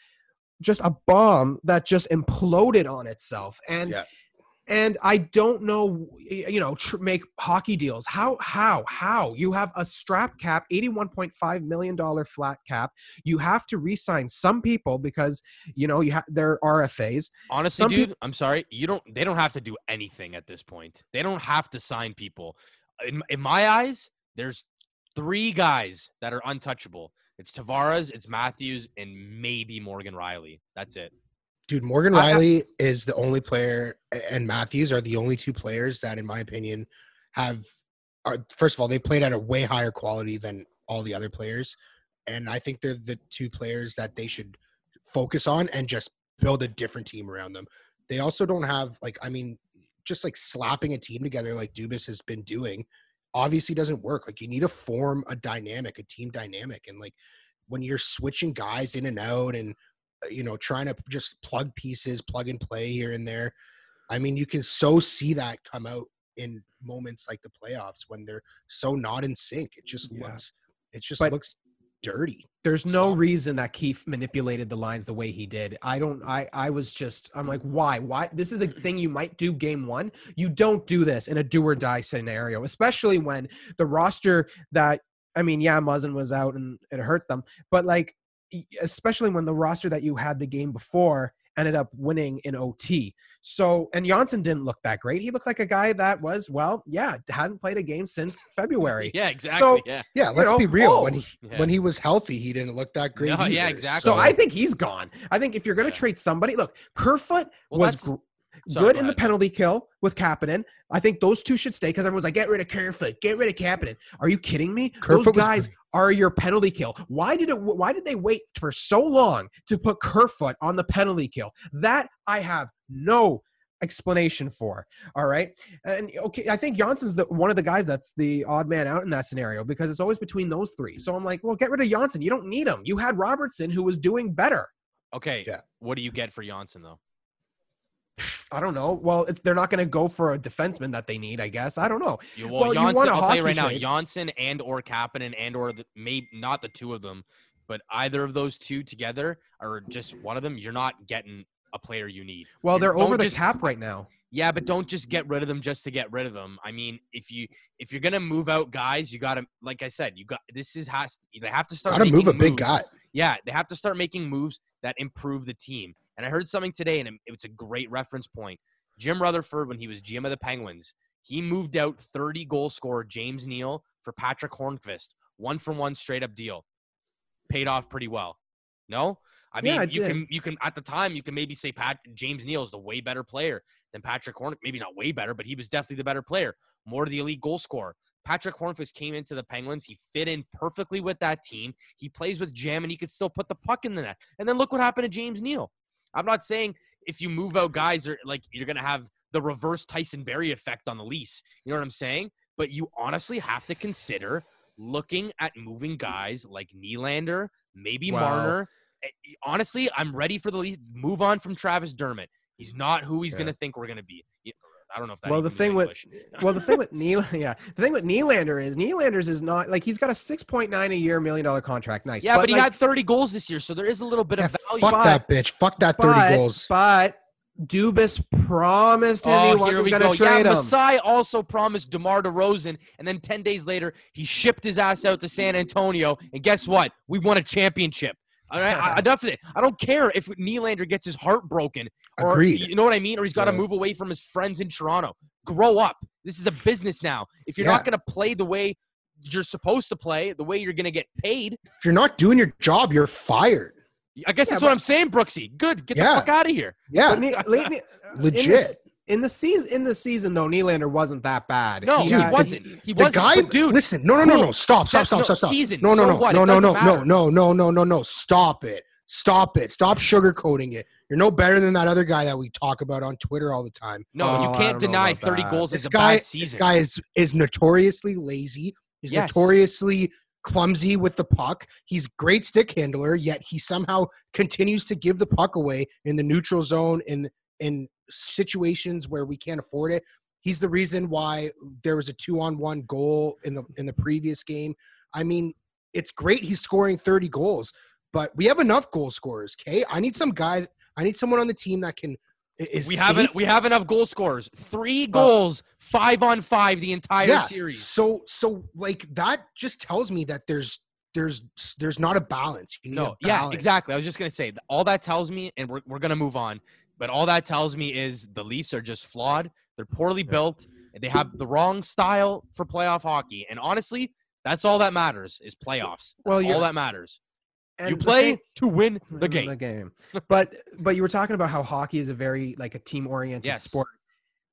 just a bomb that just imploded on itself. And Yeah. And I don't know, you know, tr- make hockey deals. How, how, how? You have a strap cap, $81.5 million flat cap. You have to re-sign some people because, you know, you have their RFAs. Honestly, Some dude, I'm sorry. You don't. They don't have to do anything at this point. They don't have to sign people. In, in my eyes, there's three guys that are untouchable. It's Tavares, it's Matthews, and maybe Morgan Rielly. That's it. Dude, Morgan Rielly is the only player, and Matthews are the only two players that, in my opinion, have. Are, first of all, they played at a way higher quality than all the other players, and I think they're the two players that they should focus on and just build a different team around them. They also don't have like, I mean, just like slapping a team together like Dubas has been doing, obviously doesn't work. Like you need to form a dynamic, a team dynamic, and like when you're switching guys in and out and you know trying to just plug pieces plug and play here and there i mean you can so see that come out in moments like the playoffs when they're so not in sync it just Yeah. looks it just But- looks dirty There's no reason that Keefe manipulated the lines the way he did. I don't. I. I was just. I'm like, why? Why? This is a mm-hmm. thing you might do game one. You don't do this in a do or die scenario, especially when the roster that. I mean, yeah, Muzzin was out and it hurt them, but like, especially when the roster that you had the game before ended up winning in OT. So, and Johnsson didn't look that great. He looked like a guy that was, well, yeah, hadn't played a game since February. Yeah, exactly. So- yeah. yeah let's know, be real oh, when he yeah. when he was healthy he didn't look that great No, yeah, exactly. So I think he's gone. I think if you're going to Yeah. trade somebody, look, Kerfoot Well, was gr- Sorry, good go in the penalty kill with Kapanen. I think those two should stay because everyone's like, get rid of Kerfoot, get rid of Kapanen. Are you kidding me? Kerfoot those was guys are your penalty kill. Why did it? Why did they wait for so long to put Kerfoot on the penalty kill? That I have no explanation for. All right, and okay, I think Johnsson's the one of the guys that's the odd man out in that scenario because it's always between those three. So I'm like, well, get rid of Johnsson. You don't need him. You had Robertson who was doing better. Okay. Yeah. What do you get for Johnsson though? I don't know. Well, it's, they're not going to go for a defenseman that they need, I guess. I don't know. You, Well, you Johnsson, want a I'll tell you hockey right now, trade. Johnsson and or Kapanen and or the, maybe not the two of them, but either of those two together or just one of them, you're not getting a player you need. Well, You they're over the just- cap right now. Yeah, but don't just get rid of them just to get rid of them. I mean, if you if you're gonna move out guys, you gotta like I said, you got this is has they have to start gotta move a making big guy Yeah, they have to start making moves that improve the team. And I heard something today, and it, was a great reference point. Jim Rutherford, when he was GM of the Penguins, he moved out 30 goal scorer James Neal for Patrick Hornqvist, one for one straight up deal. Paid off pretty well. No, I mean Yeah, you did. can you can at the time you can maybe say Pat James Neal is the way better player than Patrick Horn. Maybe not way better, but he was definitely the better player. More to the elite goal scorer. Patrick Hornqvist came into the Penguins. He fit in perfectly with that team. He plays with Jam, and he could still put the puck in the net. And then look what happened to James Neal. I'm not saying if you move out guys, or like you're gonna have the reverse Tyson Barrie effect on the lease. You know what I'm saying? But you honestly have to consider looking at moving guys like Nylander, maybe Wow. Marner. Eh, Honestly, I'm ready for the lease. Move on from Travis Dermott. He's not who he's Yeah. gonna think we're gonna be. I don't know if that. Well, the thing with well, the thing with Neil, yeah, the thing with Nylander is Nylander's is not like he's got a six point nine a year million dollar contract. Nice, yeah, but, he like, had 30 goals this year, so there is a little bit Yeah, of value. fuck but- that bitch fuck that 30 but, goals But Dubas promised him he Oh, here wasn't going go. to trade yeah, him. Masai also promised DeMar DeRozan, and then 10 days later, he shipped his ass out to San Antonio. And guess what? We won a championship. All right, I, I definitely. I don't care if Nylander gets his heart broken, or Agreed. you know what I mean, or he's got to Yeah. move away from his friends in Toronto. Grow up. This is a business now. If you're not going to play the way you're supposed to play, the way you're going to get paid, if you're not doing your job you're fired I guess Yeah, that's but- what I'm saying, Brooksy. Good, get Yeah. the fuck out of here. yeah But Ne- Le- Ne- in Legit. in the season, in the season though, Nylander wasn't that bad. No, he, had- wasn't. He the wasn't. guy but dude, listen no no no no stop stop stop stop stop season. no no So no what? no It no no doesn't no matter. no no no no no stop it stop it stop sugarcoating it you're no better than that other guy that we talk about on twitter all the time no, Oh, you can't deny 30 that. goals this is a guy bad this guy is is notoriously lazy he's Yes. notoriously clumsy with the puck. He's great stick handler, yet he somehow continues to give the puck away in the neutral zone in in situations where we can't afford it. He's the reason why there was a two on one goal in the in the previous game. I mean, it's great he's scoring 30 goals, but we have enough goal scorers. Okay, I need some guy. I need someone on the team that can. Is We have en- we have enough goal scorers. Three uh, goals, five on five the entire yeah. series. So so like that just tells me that there's there's there's not a balance. You need No, a yeah, exactly. I was just gonna say all that tells me, and we're we're gonna move on. But all that tells me is the Leafs are just flawed. They're poorly built. And they have the wrong style for playoff hockey. And honestly, that's all that matters is playoffs. That's Well, all that matters. And you play to win the game. The game. but but you were talking about how hockey is a very like a team oriented Yes. sport.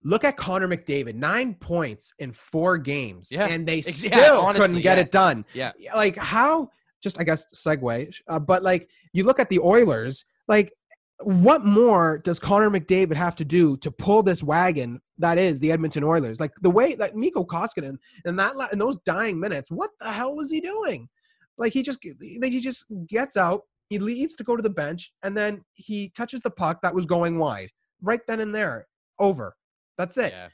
Look at Connor McDavid, nine points in four games, Yeah. and they Ex- yeah, still honestly, couldn't get yeah. it done. Yeah. like how? Just I guess segue, uh, but like you look at the Oilers, like what more does Connor McDavid have to do to pull this wagon that is the Edmonton Oilers? Like the way that Mikko Koskinen and that in those dying minutes, what the hell was he doing? Like he just he just gets out, he leaves to go to the bench, and then he touches the puck that was going wide right then and there. Over. That's it. Yeah.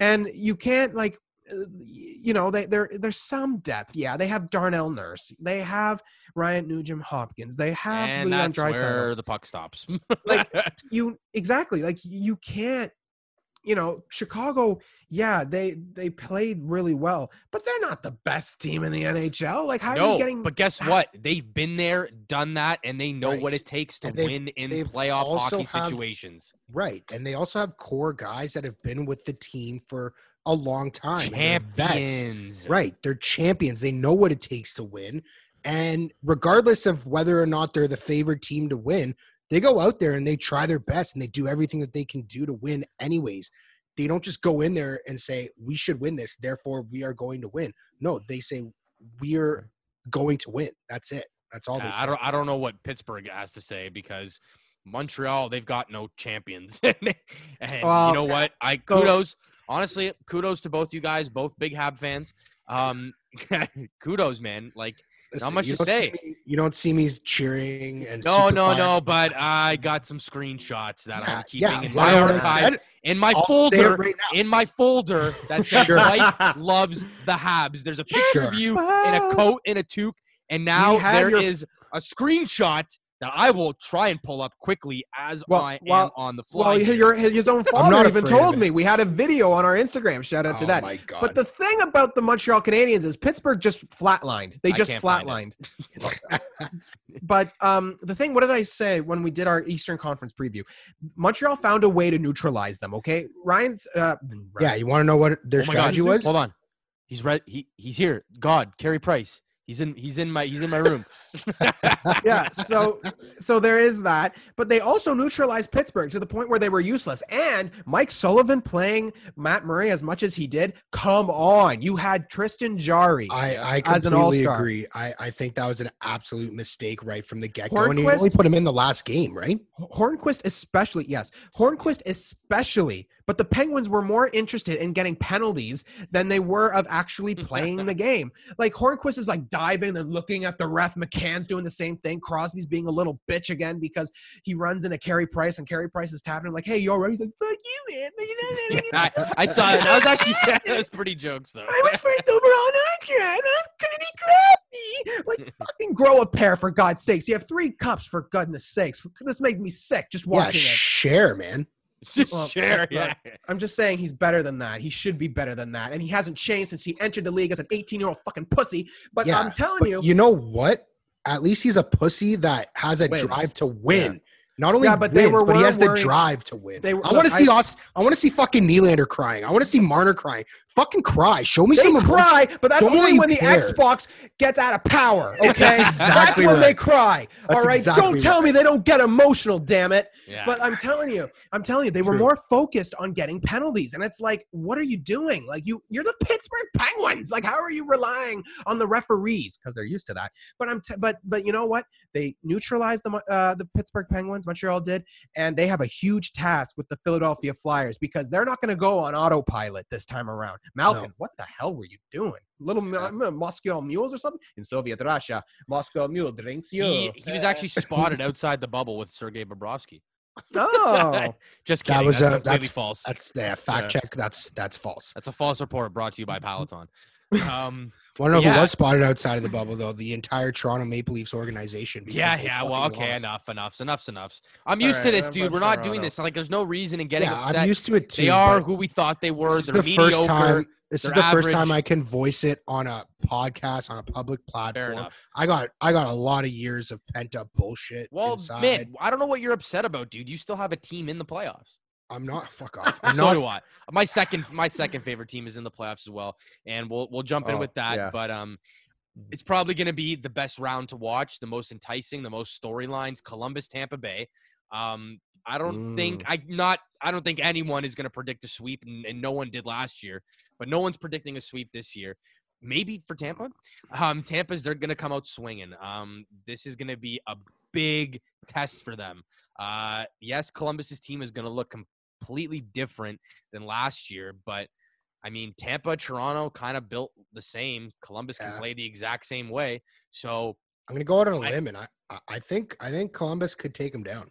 And you can't like uh, you know, they there there's some depth. Yeah, they have Darnell Nurse. They have Ryan Nugent Hopkins. They have And Leon that's where the puck stops. Like, you exactly like you can't you know chicago yeah they they played really well but they're not the best team in the nhl like how are you getting but guess what? They've been there, done that, and they know what it takes to win in playoff hockey have- situations. Right. And they also have core guys that have been with the team for a long time. and they're. Champions. Right. They're champions. They know what it takes to win. And regardless of whether or not they're the favored team to win, they go out there and they try their best and they do everything that they can do to win, anyways. They don't just go in there and say, we should win this, therefore we are going to win. No, they say, we're going to win. That's it. That's all they Uh, say. I don't. I don't know what Pittsburgh has to say because Montreal they've got no champions. and Well, you know what? I kudos. Honestly, kudos to both you guys, both big Hab fans. Um, kudos, man. Like Listen, much to say. me- you don't see me cheering and no, no, no. But I got some screenshots that Yeah, I'm keeping yeah, in my archives, in my I'll folder, right in my folder that says Sure. Mike loves the Habs. There's a picture of you in a coat and a toque, and now there your- is a screenshot that I will try and pull up quickly as Well- I am on the fly. well your his own not father even afraid of told me we had a video on our instagram shout out to Oh that my God. but the thing about the montreal canadiens is pittsburgh just flatlined they just flatlined but um the thing what did i say when we did our eastern conference preview montreal found a way to neutralize them okay ryan's uh yeah, you want to know what their oh strategy God. was? Hold on, he's right. He he's here. God, Carey Price. He's in. He's in my. He's in my room. yeah so so there is that but they also neutralized pittsburgh to the point where they were useless and mike sullivan playing matt murray as much as he did come on you had tristan jarry I, Yeah. I As an completely agree. I, I think that was an absolute mistake right from the get go. And you only put him in the last game, right? Hornqvist especially, yes. Hornqvist especially, but the Penguins were more interested in getting penalties than they were of actually mm, playing the game. Like Hornqvist is like diving and looking at the ref. McCann's doing the same thing. Crosby's being a little bitch again because he runs into Carey Price and Carey Price is tapping him like, "Hey, you already?" He's like, "Fuck you, man." I, I saw it. That was actually that was pretty jokes though. I was first over on Andre. I'm gonna be crafty. Like fucking grow a pair for God's sakes. You have three cups for goodness sakes. This made me sick just Yeah, watching it. share, man. Just Well, share, yeah. not- I'm just saying he's better than that. He should be better than that. And he hasn't changed since he entered the league as an 18 year old fucking pussy. But Yeah, I'm telling But you, you know what? At least he's a pussy that has a Wins. drive to win. Not only Yeah, but they wins, were but he has the drive to win. they- I look, want to see I- us. I want to see fucking Nylander crying. I want to see Marner crying. Fucking cry. Show me they some emotion. cry, but that's Show me that only you when the care. Xbox gets out of power. Okay, That's exactly when they cry. That's all right, exactly don't tell right. me they don't get emotional. Damn it! yeah. But I'm telling you, I'm telling you, they were True. more focused on getting penalties, and it's like, what are you doing? Like you, you're the Pittsburgh Penguins. Like, how are you relying on the referees because they're used to that? But I'm, t- but but you know what? They neutralized the uh, the Pittsburgh Penguins. Montreal did, and they have a huge task with the Philadelphia Flyers because they're not going to go on autopilot this time around. Malkin, No. what the hell were you doing? Little Yeah. uh, Moscow mules or something in Soviet Russia? Moscow mule drinks you. He, he was actually spotted outside the bubble with Sergei Bobrovsky. oh. Just kidding. That was that's a- that's- false. That's yeah, fact Yeah. check. That's that's false. That's a false report brought to you by Peloton. Um, Want to know Yeah. who was spotted outside of the bubble though? The entire Toronto Maple Leafs organization. yeah, yeah. Well, okay, lost. enough, enough, enough's enough. I'm All used to this, I'm dude. We're not doing this. Like, there's no reason in getting Yeah, upset. I'm used to it too. they are who we thought they were. This is They're the mediocre. first time. This is they're the first time. I can voice it on a podcast on a public Fair platform. enough. I got I got a lot of years of pent up bullshit Well, inside. man, I don't know what you're upset about, dude. You still have a team in the playoffs. I'm not fuck off. I'm so not do I. My second, my second favorite team is in the playoffs as well, and we'll we'll jump in Oh, with that. yeah. But um, it's probably going to be the best round to watch, the most enticing, the most storylines. Columbus, Tampa Bay. Um, I don't think I not I don't think anyone is going to predict a sweep, and, and no one did last year. But no one's predicting a sweep this year. Maybe for Tampa. Um, Tampa's they're going to come out swinging. Um, this is going to be a big test for them. Uh, yes, Columbus's team is going to look completely different than last year, but I mean, Tampa, Toronto kind of built the same. Columbus can Yeah. play the exact same way. So, I'm gonna go out on a I- limb and I I- think I think Columbus could take him down.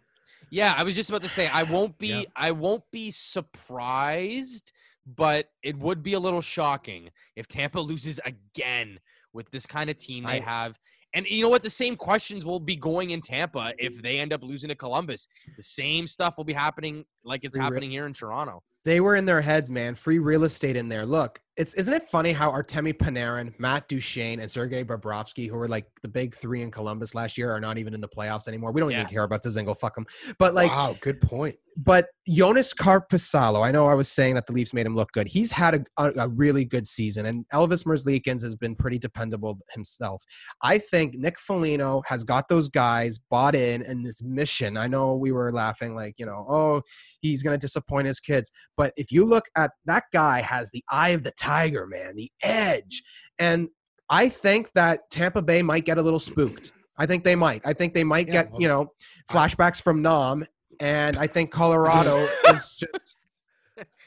yeah, I was just about to say I won't be Yeah. I won't be surprised, but it would be a little shocking if Tampa loses again with this kind of team they I- have. And you know what? The same questions will be going in Tampa if they end up losing to Columbus. The same stuff will be happening like it's happening here in Toronto. They were in their heads, man. Free real estate in there. Look, it's isn't it funny how Artemi Panarin, Matt Duchene, and Sergei Bobrovsky, who were like the big three in Columbus last year, are not even in the playoffs anymore. We don't Yeah. even care about Dzingel. Fuck them. But like, wow, good point. but Joonas Korpisalo, I know I was saying that the Leafs made him look good. He's had a, a, a really good season, and Elvis Merzlikins has been pretty dependable himself. I think Nick Foligno has got those guys bought in in this mission. I know we were laughing like, you know, oh, he's going to disappoint his kids. But if you look at that guy has the eye of the tiger, man, the edge. And I think that Tampa Bay might get a little spooked. I think they might. I think they might Yeah, get, well, you know, flashbacks from Nam. And I think Colorado is just,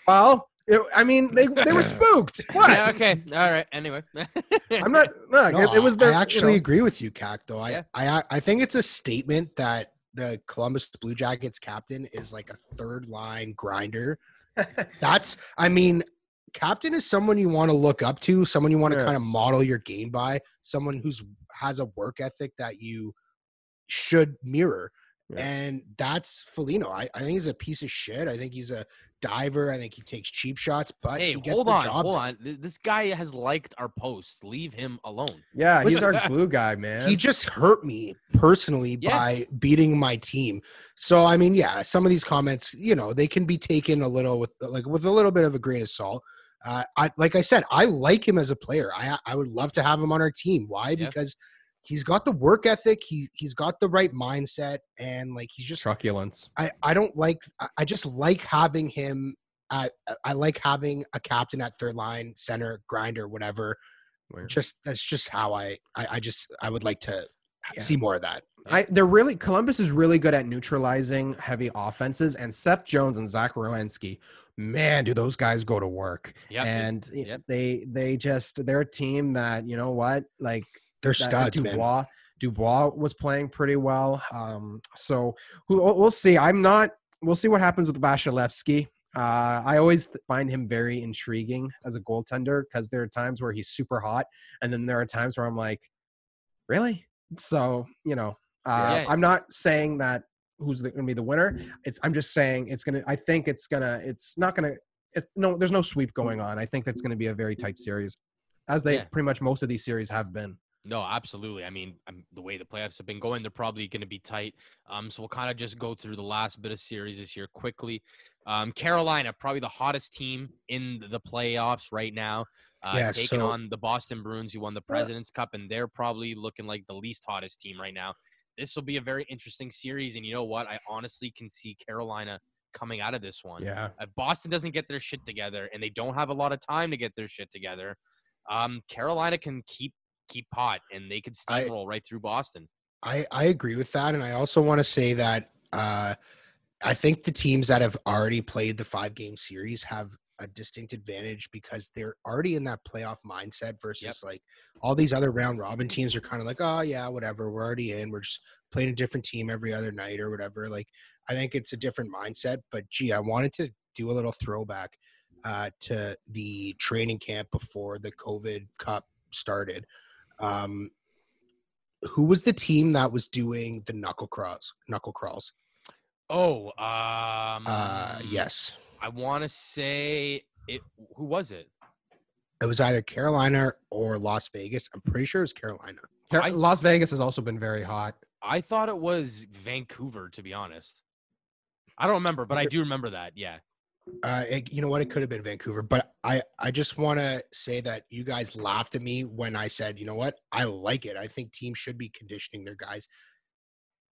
well, it- I mean, they, they were spooked. What? Yeah, okay. All right. Anyway. I'm not, look, No, it, it was their, I actually you know, agree with you, Cac. Though I, Yeah. I I think it's a statement that the Columbus Blue Jackets captain is like a third line grinder. That's I mean, captain is someone you want to look up to, someone you want to Yeah. kind of model your game by, someone who's has a work ethic that you should mirror. Yeah. And that's Foligno. I, I think he's a piece of shit. I think he's a diver. I think he takes cheap shots, but hey, he gets hold the on. job Hold done. on. This guy has liked our posts. Leave him alone. yeah, he's our glue guy, man. he just hurt me personally Yeah. by beating my team. So I mean, yeah, some of these comments, you know, they can be taken a little with like with a little bit of a grain of salt. Uh, I like I said, I like him as a player. I I would love to have him on our team. Why? Yeah. Because he's got the work ethic. He he's got the right mindset, and like he's just. truculence. I I don't like. I- I just like having him. At, I like having a captain at third line, center, grinder, whatever. Weird. Just that's just how I I, I just I would like to Yeah. see more of that. I, they're really Columbus is really good at neutralizing heavy offenses, and Seth Jones and Zach Werenski, man, do those guys go to work? Yep. and Yep. they they just they're a team that you know what like They're that- studs, man. Dubois Dubois was playing pretty well. Um, so we'll, we'll see. I'm not. We'll see what happens with Vasilevskiy. Uh, I always find him very intriguing as a goaltender because there are times where he's super hot, and then there are times where I'm like, really? So you know, uh, Yeah. I'm not saying that who's going to be the winner. It's I'm just saying it's gonna. I think it's gonna. It's not gonna. If, no, there's no sweep going on. I think that's going to be a very tight series, as they Yeah. pretty much most of these series have been. No, absolutely. I mean, um, the way the playoffs have been going, they're probably going to be tight. Um, so we'll kind of just go through the last bit of series this year quickly. Um, Carolina, probably the hottest team in the playoffs right now. Uh, Yeah, taking so- on the Boston Bruins, who won the President's Cup, and they're probably looking like the least hottest team right now. This will be a very interesting series, and you know what? I honestly can see Carolina coming out of this one. Yeah. If Boston doesn't get their shit together, and they don't have a lot of time to get their shit together, um, Carolina can keep keep hot and they could I- steamroll right through Boston. I, I agree with that. And I also want to say that uh, I think the teams that have already played the five game series have a distinct advantage because they're already in that playoff mindset versus like all these other round robin teams are kind of like, oh, yeah, whatever. We're already in. We're just playing a different team every other night or whatever. Like, I think it's a different mindset. But gee, I wanted to do a little throwback uh, to the training camp before the COVID Cup started. Um, who was the team that was doing the knuckle crawls? Knuckle crawls. Oh, um, Uh, yes, I want to say it. Who was it? it was either Carolina or Las Vegas. I'm pretty sure it was Carolina. Car- I- Las Vegas has also been very hot. I thought it was Vancouver, to be honest. I don't remember, but I do remember that. Yeah. Uh, it, you know what? It could have been Vancouver, but I I just want to say that you guys laughed at me when I said, you know what? I like it. I think teams should be conditioning their guys.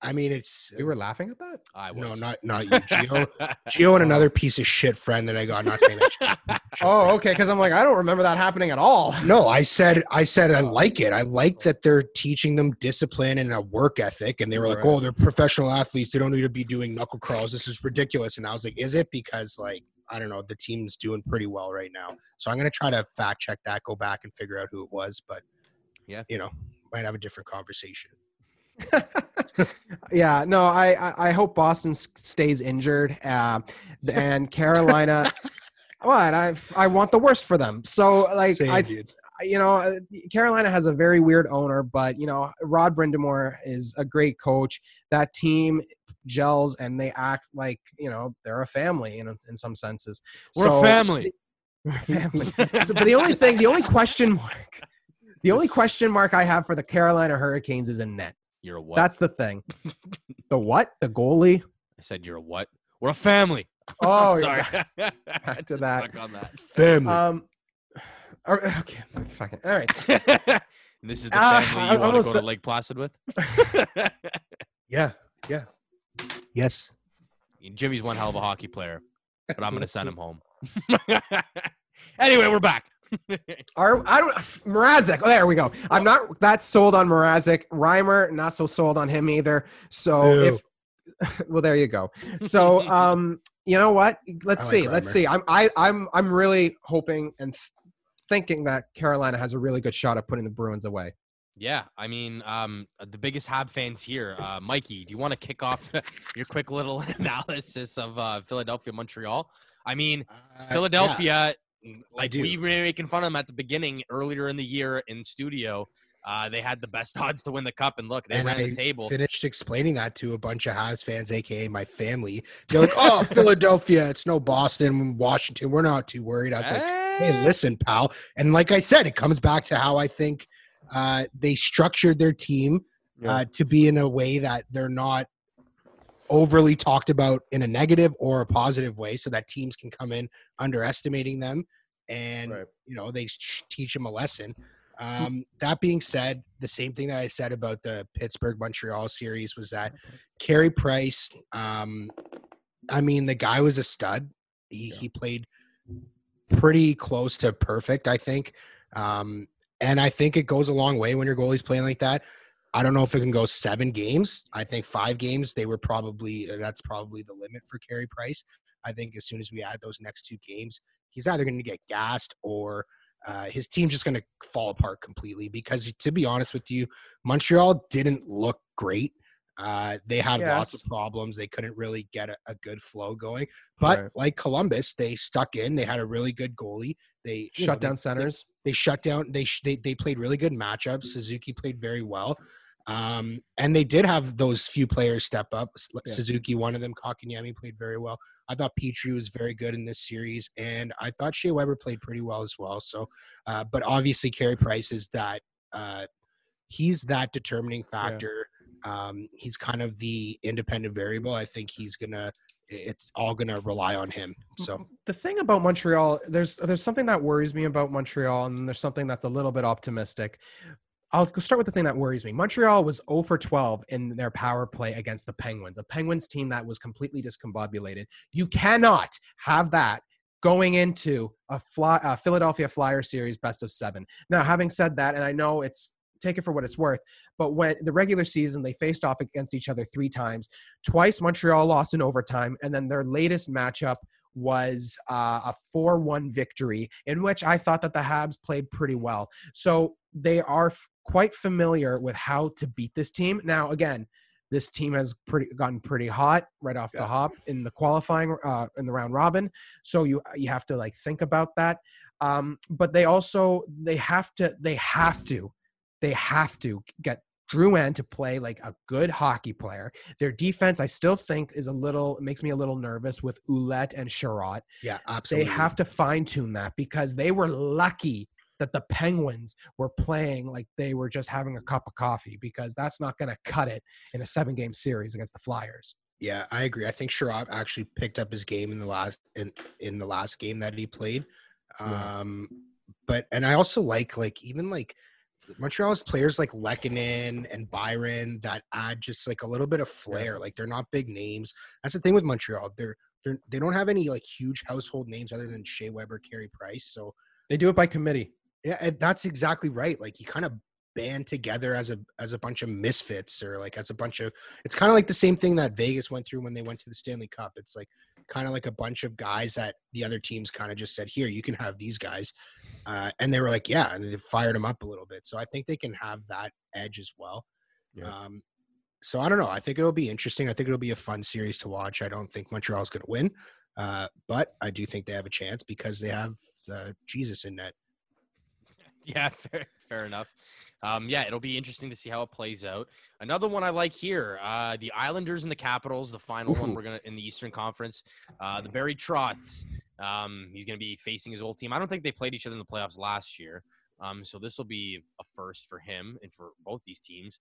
I mean, it's We were laughing at that. I was. no, not not you, Geo, Gio and another piece of shit friend that I got. Not saying that. shit- shit Oh, okay. Because I'm like, I don't remember that happening at all. No, I said I said I oh. like it. I like that they're teaching them discipline and a work ethic. And they were like, oh, Right. "Oh, they're professional athletes. They don't need to be doing knuckle crawls. This is ridiculous." And I was like, "Is it?" Because like I don't know, the team's doing pretty well right now. So I'm gonna try to fact check that, go back and figure out who it was. But Yeah. you know, might have a different conversation. yeah, no, I, I hope Boston stays injured, uh, and Carolina. what I I want the worst for them. So like Same, I dude. you know, uh, Carolina has a very weird owner, but you know, Rod Brind'Amour is a great coach. That team gels and they act like you know they're a family in in some senses. We're So- a family. We're a family. so, but the only thing, the only question mark, the only question mark I have for the Carolina Hurricanes is in net. You're a what? That's the thing. the what? The goalie? I said you're a what? We're a family. Oh, sorry. Back to that. Stuck on that. Family. Um. or- Okay. Fucking. All right. and this is the Ah, family I you want to almost go to Lake Placid with? yeah. Yeah. Yes. Jimmy's one hell of a hockey player, but I'm going to send him home. anyway, we're back. Are I don't Mrazek. Oh, there we go. I'm not that sold on Mrazek. Reimer, not so sold on him either. So Ew. if well, there you go. So um, you know what? Let's I like see. Let's see. I'm I I'm I'm really hoping and thinking that Carolina has a really good shot at putting the Bruins away. Yeah, I mean, um, the biggest Hab fans here. Uh, Mikey, do you want to kick off your quick little analysis of uh, Philadelphia, Montreal? I mean, Uh, yeah. Philadelphia, like do. we were making fun of them at the beginning earlier in the year in studio. Uh, they had the best odds to win the cup, and look, they and ran I the table. finished explaining that to a bunch of Habs fans, aka my family. They're like, "Oh, Philadelphia, it's no Boston, Washington. We're not too worried." I was like, "Hey, Eh, listen, pal." And like I said, it comes back to how I think uh, they structured their team uh, to be in a way that they're not overly talked about in a negative or a positive way, so that teams can come in underestimating them, and Right. you know they teach them a lesson. Um, that being said, the same thing that I said about the Pittsburgh Montreal series was that Carey Price. Um, I mean, the guy was a stud. He he played pretty close to perfect, I think. Um, and I think it goes a long way when your goalie's playing like that. I don't know if it can go seven games. I think five games, they were probably that's probably the limit for Carey Price. I think as soon as we add those next two games, he's either going to get gassed or uh, his team's just going to fall apart completely. Because to be honest with you, Montreal didn't look great. Uh, they had lots of problems. They couldn't really get a, a good flow going. But Right. like Columbus, they stuck in. They had a really good goalie. They you know, Shut they- down centers. they shut down they sh- they, they played really good matchups suzuki played very well um, and they did have those few players step up. Yeah. suzuki one of them kotkaniemi played very well. I thought petry was very good in this series and i thought shea weber played pretty well as well. So uh, but obviously Carey price is that uh, he's that determining factor. Um, he's kind of the independent variable. I think he's gonna it's all gonna rely on him. So the thing about Montreal, there's there's something that worries me about Montreal, and there's something that's a little bit optimistic. I'll start with the thing that worries me. Montreal was 0 for 12 in their power play against the Penguins, a Penguins team that was completely discombobulated. You cannot have that going into a fly, uh, Philadelphia Flyer series best of seven. Now, having said that, and I know it's take it for what it's worth, but when the regular season they faced off against each other three times, twice Montreal lost in overtime, and then their latest matchup was uh, a 4-1 victory in which I thought that the Habs played pretty well. So they are quite familiar with how to beat this team. Now, again, this team has pretty gotten pretty hot right off the hop in the qualifying uh, in the round robin. So you you have to like think about that. Um, but they also they have to they have to they have to get Drouin to play like a good hockey player. Their defense, I still think, is a little makes me a little nervous with Ouellet and Chiarot. Yeah, absolutely. They have to fine tune that because they were lucky that the Penguins were playing like they were just having a cup of coffee because that's not going to cut it in a seven game series against the Flyers. Yeah, I agree. I think Chiarot actually picked up his game in the last in, in the last game that he played. Yeah. Um but and I also like like even like Montreal's players like Lehkonen and Byron that add just like a little bit of flair. Like they're not big names. That's the thing with Montreal. They're they're they don't have any like huge household names other than Shea Weber, Carey Price. So They do it by committee. Yeah, and that's exactly right. Like you kind of band together as a as a bunch of misfits or like as a bunch of it's kind of like the same thing that Vegas went through when they went to the Stanley Cup. It's like kind of like a bunch of guys that the other teams kind of just said, "Here, you can have these guys," uh, and they were like, "Yeah," and they fired them up a little bit. So I think they can have that edge as well. Yeah. Um, so I don't know. I think it'll be interesting. I think it'll be a fun series to watch. I don't think Montreal's going to win, uh, but I do think they have a chance because they have uh, Jesus in net. Yeah, fair, fair enough. Um, yeah, it'll be interesting to see how it plays out. Another one I like here, uh, the Islanders and the Capitals, the final one we're gonna in the Eastern Conference. Uh, the Barry Trotz, um, he's gonna be facing his old team. I don't think they played each other in the playoffs last year, um, so this will be a first for him and for both these teams.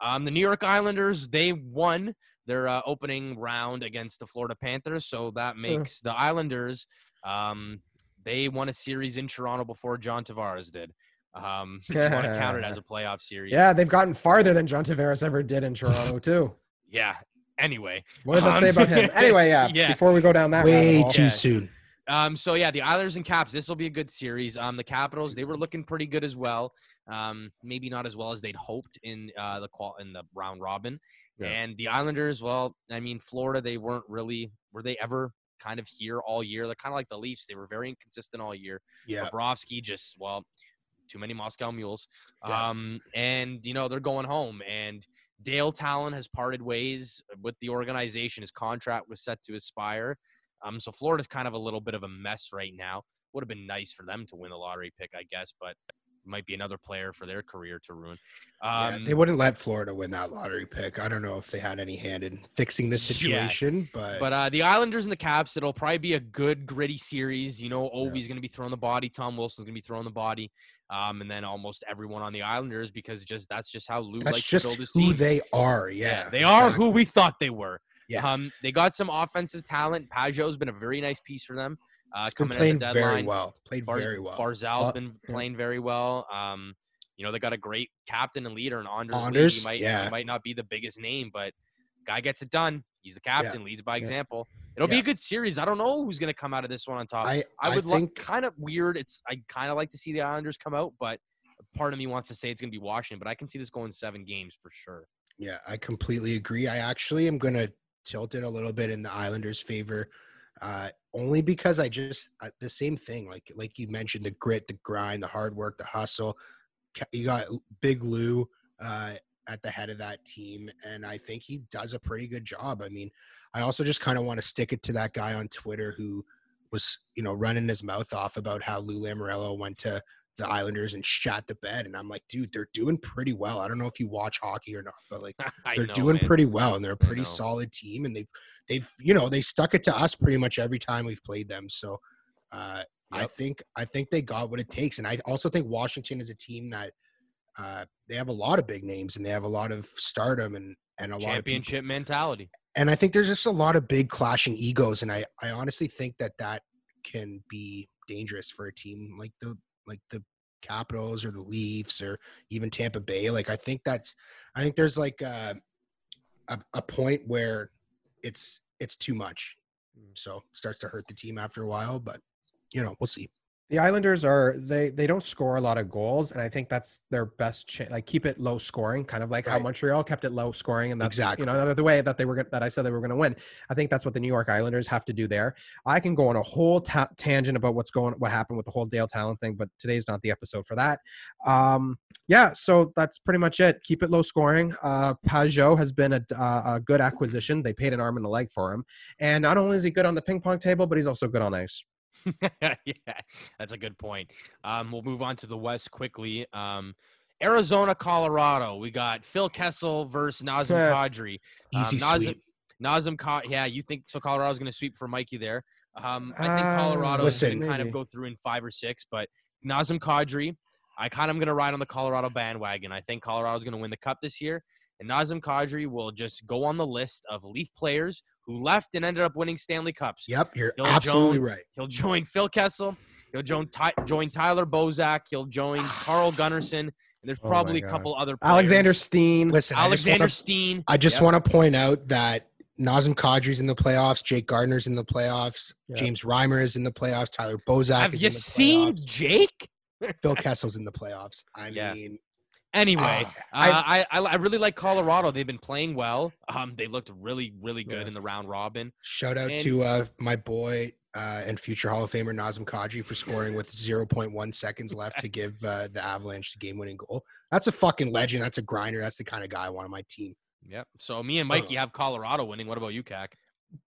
Um, the New York Islanders, they won their uh, opening round against the Florida Panthers, so that makes the Islanders. Um, they won a series in Toronto before John Tavares did. Um, if you want to count it as a playoff series. Yeah, they've gotten farther than John Tavares ever did in Toronto too. Yeah. Anyway, What does that Um, say about him? Anyway, yeah. yeah. Before we go down that Way rabbit too Yeah. soon. Um, so yeah, the Islanders and Caps. This will be a good series. Um, the Capitals they were looking pretty good as well. Um, maybe not as well as they'd hoped in uh, the qual in the round robin. Yeah. And the Islanders, well, I mean, Florida, they weren't really were they ever kind of here all year? They're kind of like the Leafs. They were very inconsistent all year. Yeah. Bobrovsky just well, too many Moscow Mules. Yeah. Um, and you know they're going home. And Dale Tallon has parted ways with the organization. His contract was set to expire. Um, so Florida's kind of a little bit of a mess right now. Would have been nice for them to win the lottery pick, I guess, but might be another player for their career to ruin. Yeah, Um, they wouldn't let Florida win that lottery pick. I don't know if they had any hand in fixing this Yeah, situation, but, But uh, the Islanders and the Caps, it'll probably be a good gritty series. You know, Ovi's going to be throwing the body. Tom Wilson's going to be throwing the body, um, and then almost everyone on the Islanders because just that's just how Lou that's likes just to build his who team. they are. Yeah, they are who we thought they were. Yeah. Um, they got some offensive talent. Pageau's been a very nice piece for them. Uh, coming playing at the very well. Played Bar- very well. Barzal's Uh, been playing very well. Um, you know, they got a great captain and leader in Anders. Lee. Anders, He might, yeah. he might not be the biggest name, but guy gets it done. He's the captain, leads by Yeah. example. It'll be a good series. I don't know who's going to come out of this one on top. I, I, I, would think like kind of weird. It's I kind of like to see the Islanders come out, but part of me wants to say it's going to be Washington. But I can see this going seven games for sure. Yeah, I completely agree. I actually am going to tilt it a little bit in the Islanders' favor, uh, only because I just uh, the same thing. Like like you mentioned, the grit, the grind, the hard work, the hustle. You got Big Lou uh, at the head of that team, and I think he does a pretty good job. I mean, I also just kind of want to stick it to that guy on Twitter who was you know running his mouth off about how Lou Lamoriello went to the Islanders and shot the bed, and I'm like, dude, they're doing pretty well. I don't know if you watch hockey or not, but like they're know, doing man. pretty well and they're a pretty solid team and they've they've you know they stuck it to us pretty much every time we've played them so uh i think i think they got what it takes and i also think washington is a team that uh they have a lot of big names and they have a lot of stardom and and a lot of championship mentality. and i think there's just a lot of big clashing egos and i i honestly think that that can be dangerous for a team like the like the capitals or the leafs or even tampa bay like i think that's i think there's like uh, a, a point where it's it's too much so starts to hurt the team after a while but you know, we'll see. The Islanders are they they don't score a lot of goals, and I think that's their best. Cha- like keep it low scoring, kind of like how Montreal kept it low scoring, and that's Exactly. you know the way that they were that I said they were going to win. I think that's what the New York Islanders have to do there. I can go on a whole ta- tangent about what's going what happened with the whole Dale Tallon thing, but today's not the episode for that. Um, yeah, so that's pretty much it. Keep it low scoring. Uh, Pageau has been a, uh, a good acquisition. They paid an arm and a leg for him, and not only is he good on the ping pong table, but he's also good on ice. yeah, that's a good point. Um, we'll move on to the West quickly. Um, Arizona, Colorado. We got Phil Kessel versus Nazem Yeah. Kadri. Um, Easy Nazem, sweep. Nazem, Ka- yeah, you think so? Colorado's going to sweep for Mikey there. Um, I think Uh, Colorado is going to kind of go through in five or six, but Nazem Kadri, I kind of am going to ride on the Colorado bandwagon. I think Colorado's going to win the cup this year. And Nazem Kadri will just go on the list of Leaf players who left and ended up winning Stanley Cups. Yep, you're Bill absolutely Jones. right. He'll join Phil Kessel. He'll join Ty- join Tyler Bozak. He'll join ah. Carl Gunnarsson. And there's Oh probably a couple other players. Alexander Steen. Listen, Alexander I just Steen. I just Yep. want to point out that Nazem Kadri's in the playoffs, Jake Gardiner's in the playoffs, Yeah. James Reimer is in the playoffs, Tyler Bozak Have is you in the seen playoffs, Jake? Phil Kessel's in the playoffs. I Yeah. mean, Anyway, ah, uh, I, I I really like Colorado. They've been playing well. Um, they looked really really good Yeah. in the round robin. shout out And- to uh, my boy uh, and future Hall of Famer Nazem Kadri for scoring with 0.1 seconds left to give uh, the Avalanche the game-winning goal. That's a fucking legend. That's a grinder. That's the kind of guy I want on my team. Yep. So me and Mikey have Colorado winning. What about you, Cac?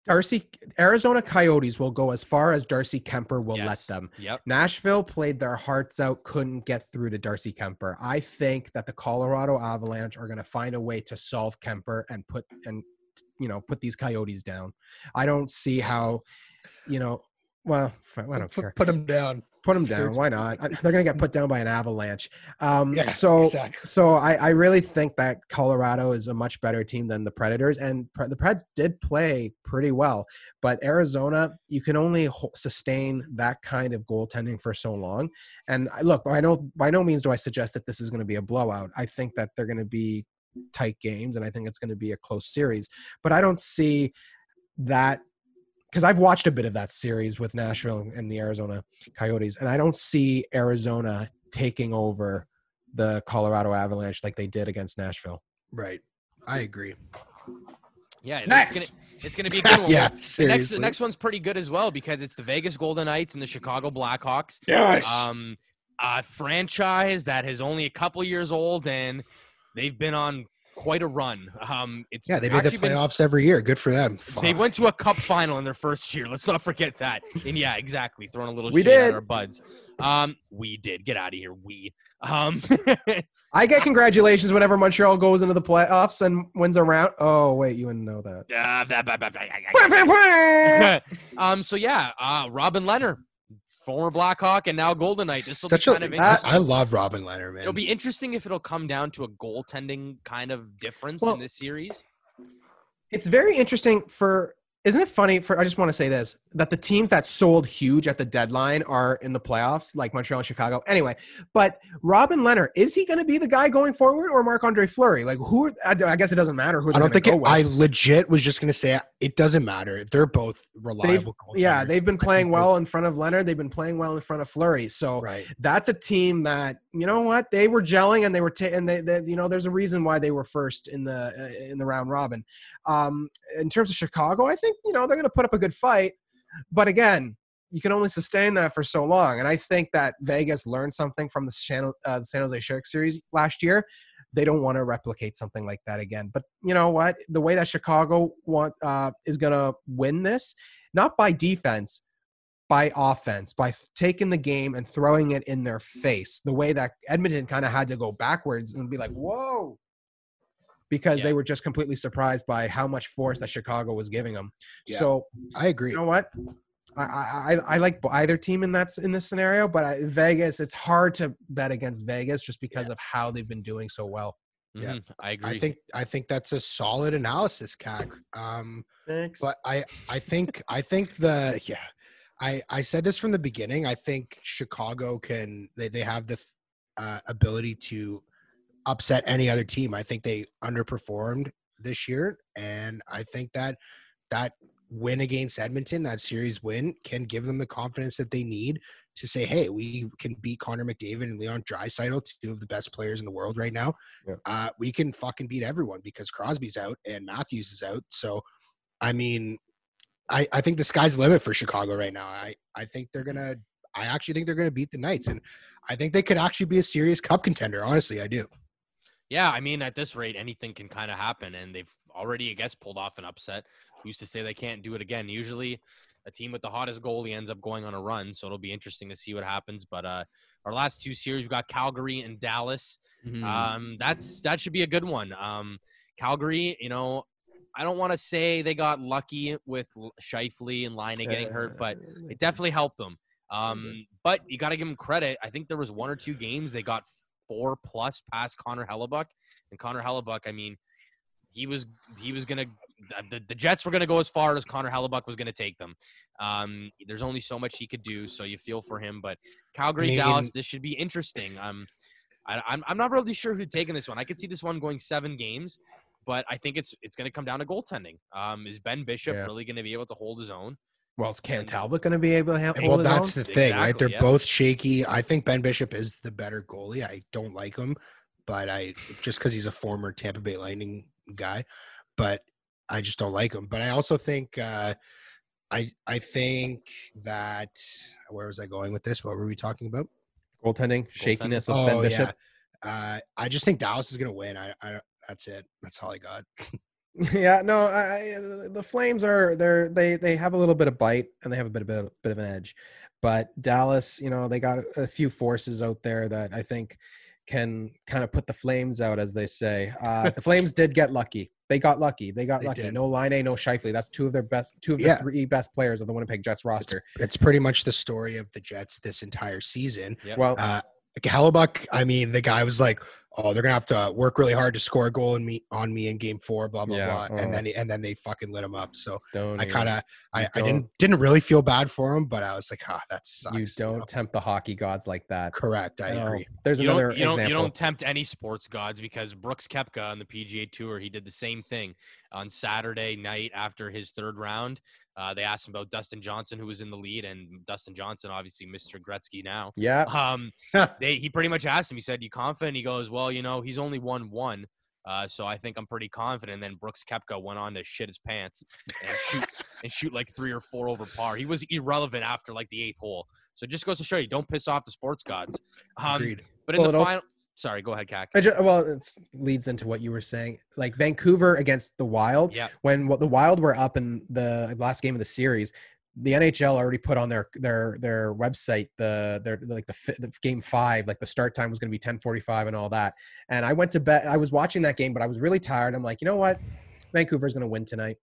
Darcy Arizona Coyotes will go as far as Darcy Kuemper will let them. Yep. Nashville played their hearts out, couldn't get through to Darcy Kuemper. I think that the Colorado Avalanche are going to find a way to solve Kuemper and put and you know put these Coyotes down. I don't see how, you know, well, fi- I don't put, care. Put him down. Put them down. Why not? They're going to get put down by an avalanche. Um, Yeah, so exactly. so I, I really think that Colorado is a much better team than the Predators, and the Preds did play pretty well. But Arizona, you can only sustain that kind of goaltending for so long. And I- look, I know by no means do I suggest that this is going to be a blowout. I think that they're going to be tight games, and I think it's going to be a close series. But I don't see that because I've watched a bit of that series with Nashville and the Arizona Coyotes, and I don't see Arizona taking over the Colorado Avalanche like they did against Nashville. Right. I agree. Yeah. Next. It's gonna, be a good one. yeah, The next, the next one's pretty good as well because it's the Vegas Golden Knights and the Chicago Blackhawks. Yes. Um, a franchise that is only a couple years old and they've been on quite a run. Um, it's yeah, they made the actually been- playoffs every year. Good for them. They went to a cup final in their first year. Let's not forget that. And yeah, exactly. Throwing a little We shade at our buds. Um, we did. Get out of here. We. Um, I get congratulations whenever Montreal goes into the playoffs and wins a round. Oh wait, you wouldn't know that. uh, um. So yeah, uh, Robin Lehner, former Blackhawk and now Golden Knight. This will be Such a, kind of I, interesting. I love Robin Lehner, man. It'll be interesting if it'll come down to a goaltending kind of difference Well- in this series. It's very interesting for. Isn't it funny for? I just want to say this that the teams that sold huge at the deadline are in the playoffs, like Montreal and Chicago. Anyway, but Robin Lehner is he going to be the guy going forward, or Marc Andre Fleury? Like who? are- I, I guess it doesn't matter who. I they're don't think go it, with. I legit was just gonna say it doesn't matter. They're both reliable. yeah, they've been playing well in front of Lehner. They've been playing well in front of Fleury. So Right. that's a team that you know what they were gelling and they were ta- and they, they you know there's a reason why they were first in the uh, in the round robin. Um, in terms of Chicago, I think you know they're going to put up a good fight, but again. You can only sustain that for so long, and I think that Vegas learned something from the San, uh, the San Jose Sharks series last year. They don't want to replicate something like that again. But you know what? The way that Chicago want uh, is going to win this, not by defense, by offense, by f- taking the game and throwing it in their face, the way that Edmonton kind of had to go backwards and be like, whoa, because Yeah. they were just completely surprised by how much force that Chicago was giving them. Yeah. So, I agree. you know what? I, I, I I like either team in that's in this scenario, but I, Vegas, it's hard to bet against Vegas just because of how they've been doing so well. Yeah. Mhm, I agree. I think I think that's a solid analysis, CAC. Um, Thanks. but I I think I think the yeah I I said this from the beginning. I think Chicago can they they have the uh, ability to upset any other team. I think they underperformed this year, and I think that that win against Edmonton, that series win, can give them the confidence that they need to say, hey, we can beat Connor McDavid and Leon Draisaitl, two of the best players in the world right now. Yeah. Uh, we can fucking beat everyone because Crosby's out and Matthews is out. So, I mean, I, I think the sky's the limit for Chicago right now. I, I think they're gonna I actually think they're gonna beat the Knights, and I think they could actually be a serious cup contender. Honestly, I do. Yeah, I mean, at this rate, anything can kind of happen, and they've already, I guess, pulled off an upset. Who's to say they can't do it again? Usually, a team with the hottest goalie ends up going on a run, so it'll be interesting to see what happens. But uh, our last two series, we've got Calgary and Dallas. Mhm. Um, that's that should be a good one. Um, Calgary, you know, I don't want to say they got lucky with Scheifele and Laine getting hurt, but Uh, it definitely helped them. Um, but you got to give them credit. I think there was one or two games they got four plus past Connor Hellebuyck, and Connor Hellebuyck. I mean, he was he was gonna the, the Jets were gonna go as far as Connor Hellebuyck was gonna take them. Um, there's only so much he could do, so you feel for him. But Calgary, I mean- Dallas, this should be interesting. Um, I, I'm I'm not really sure who's taking this one. I could see this one going seven games, but I think it's it's going to come down to goaltending. Um, is Ben Bishop Yeah. really going to be able to hold his own? well, is Cam Talbot going to be able to have? well, that's the thing, right? They're yeah. both shaky. I think Ben Bishop is the better goalie. I don't like him, but I just because he's a former Tampa Bay Lightning guy, but I just don't like him. But I also think uh, I I think that where was I going with this? What were we talking about? goaltending shakiness of oh Ben Bishop. yeah, uh, I just think Dallas is gonna win. I, I that's it. That's all I got. Yeah, no, I, I- the Flames are they're they they have a little bit of bite and they have a bit of bit, bit of an edge, but Dallas, you know, they got a few forces out there that I think can kind of put the Flames out, as they say. Uh, the Flames did get lucky. They got lucky. They got They lucky. did. No Laine, no Scheifele. That's two of their best, two of the Yeah. three best players of the Winnipeg Jets roster. It's pretty much the story of the Jets this entire season. Yep. Well, Uh, Hellebuyck, I mean, the guy was like, "Oh, they're gonna have to work really hard to score a goal in me on me in Game Four, blah blah Yeah, blah," oh. and then and then they fucking lit him up. So don't I kind of, I, I didn't didn't really feel bad for him, but I was like, "Ah, that sucks." you you don't know? tempt the hockey gods like that. Correct. I No. agree. There's you another don't, you don't, example. you don't tempt any sports gods because Brooks Koepka on the PGA Tour, he did the same thing on Saturday night after his third round. Uh, they asked him about Dustin Johnson, who was in the lead, and Dustin Johnson, obviously Mr. Gretzky now. yeah, Um, they he pretty much asked him. He said, "You confident?" He goes, "Well, you know, he's only won one." Uh, so I think I'm pretty confident. And then Brooks Koepka went on to shit his pants and shoot and shoot like three or four over par. He was irrelevant after like the eighth hole. So it just goes to show you, don't piss off the sports gods. Um, Agreed. but in Well, the final, sorry, go ahead, Cac. I ju- well, it leads into what you were saying. Like Vancouver against the Wild, Yeah, when what the Wild were up in the last game of the series, the NHL already put on their their their website the their like the, the game five, like the start time was going to be ten forty five and all that. And I went to bed. I was watching that game, but I was really tired. I'm like, you know what, Vancouver's going to win tonight.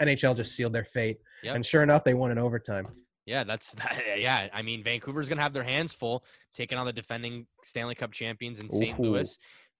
NHL just sealed their fate, Yep. and sure enough, they won in overtime. yeah, that's yeah. I mean, Vancouver's gonna have their hands full taking on the defending Stanley Cup champions in St. Louis,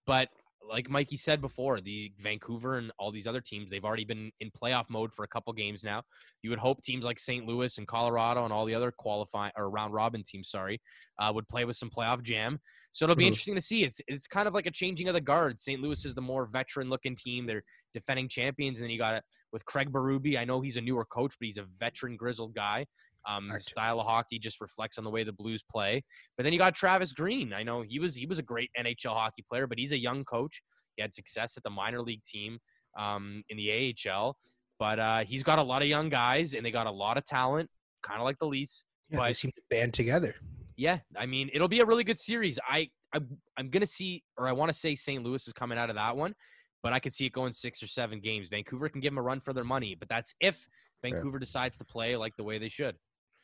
but like Mikey said before, the Vancouver and all these other teams, they've already been in playoff mode for a couple games now. You would hope teams like St. Louis and Colorado and all the other qualifying or round robin teams, sorry, uh, would play with some playoff jam. So it'll be Mhm. interesting to see. It's it's kind of like a changing of the guard. St. Louis is the more veteran looking team. They're defending champions, and then you got it with Craig Berube. I know he's a newer coach, but he's a veteran grizzled guy. Um, Correct. style of hockey just reflects on the way the Blues play. But then you got Travis Green. I know he was he was a great NHL hockey player, but he's a young coach. He had success at the minor league team um, in the AHL, but uh, he's got a lot of young guys, and they got a lot of talent, kind of like the Leafs. Yeah, they seem to band together. Yeah, I mean it'll be a really good series. I, I I'm gonna see, or I want to say St. Louis is coming out of that one, but I could see it going six or seven games. Vancouver can give them a run for their money, but that's if Vancouver decides to play like the way they should.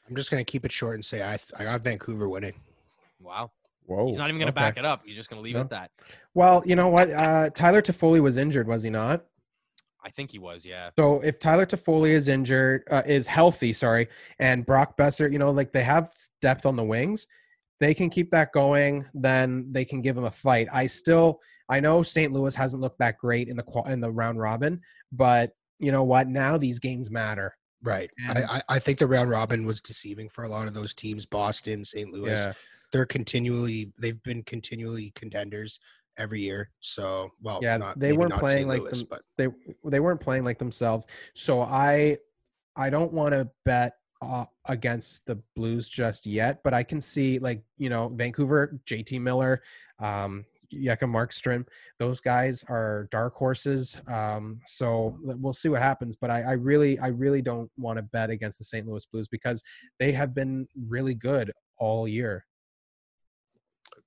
I'm just gonna keep it short and say I I got Vancouver winning. Wow, Whoa! he's not even gonna back it up. He's just gonna leave it at that. Well, you know what? Uh, Tyler Toffoli was injured, was he not? I think he was. Yeah. So if Tyler Toffoli is injured, uh, is healthy, sorry, and Brock Boeser, you know, like they have depth on the wings, they can keep that going. Then they can give him a fight. I still, I know St. Louis hasn't looked that great in the in the round robin, but you know what? Now these games matter. Right. And- I, I think the round robin was deceiving for a lot of those teams. Boston, St. Louis. They're continually they've been continually contenders every year. So well, Yeah, not, they weren't not playing St. like Louis, them- but they they weren't playing like themselves. So I I don't want to bet uh, against the Blues just yet, but I can see like you know Vancouver, JT Miller, um, Jakob Markstrom. Those guys are dark horses. Um, so we'll see what happens. But I, I really, I really don't want to bet against the St. Louis Blues because they have been really good all year.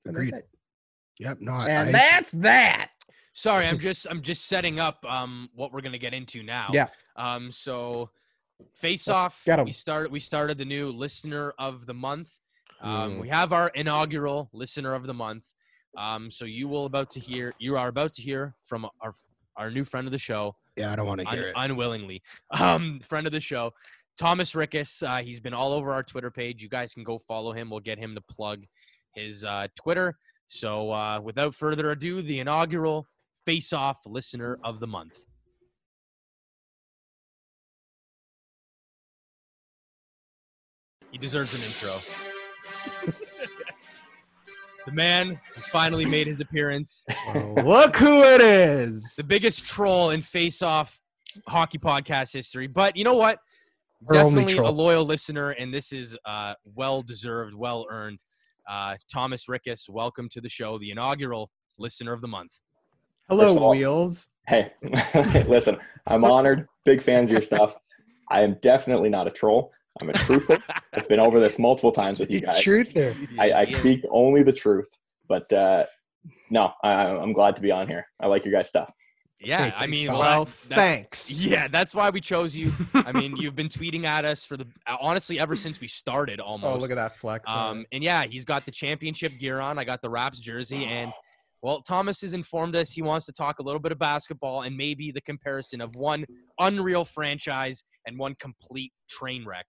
Agreed. Yep. No, I, And I- that's that. Sorry, I'm just I'm just setting up um what we're gonna get into now. Yeah. Um. So, face off. Get 'em. We started. We started the new listener of the month. Um. Mm. We have our inaugural listener of the month. Um. So you will about to hear. You are about to hear from our our new friend of the show, yeah, I don't want to un- hear it. unwillingly. Um. Friend of the show. Thomas Rickus, uh, he's been all over our Twitter page. You guys can go follow him. We'll get him to plug his uh, Twitter. So, uh, without further ado, the inaugural Face Off Listener of the Month. He deserves an intro. the man has finally made his appearance. Look who it is. The biggest troll in Face Off hockey podcast history. But you know what? Our only Definitely a loyal listener, and this is uh, well deserved, well earned. Uh, Thomas Rickus, welcome to the show, the inaugural listener of the month. Hello, First of all- Wheels. Hey, listen, I'm honored. Big fans of your stuff. I am definitely not a troll. I'm a truther. I've been over this multiple times with you guys. Truth there. I, I speak only the truth. But uh, no, I, I'm glad to be on here. I like your guys' stuff. Yeah, Hey, I mean, well, Well, that- that- thanks. Yeah, that's why we chose you. I mean, you've been tweeting at us for the honestly ever since we started almost. Oh, look at that flex. Um, and yeah, he's got the championship gear on. I got the Raps jersey, and well, Thomas has informed us he wants to talk a little bit of basketball and maybe the comparison of one unreal franchise and one complete train wreck.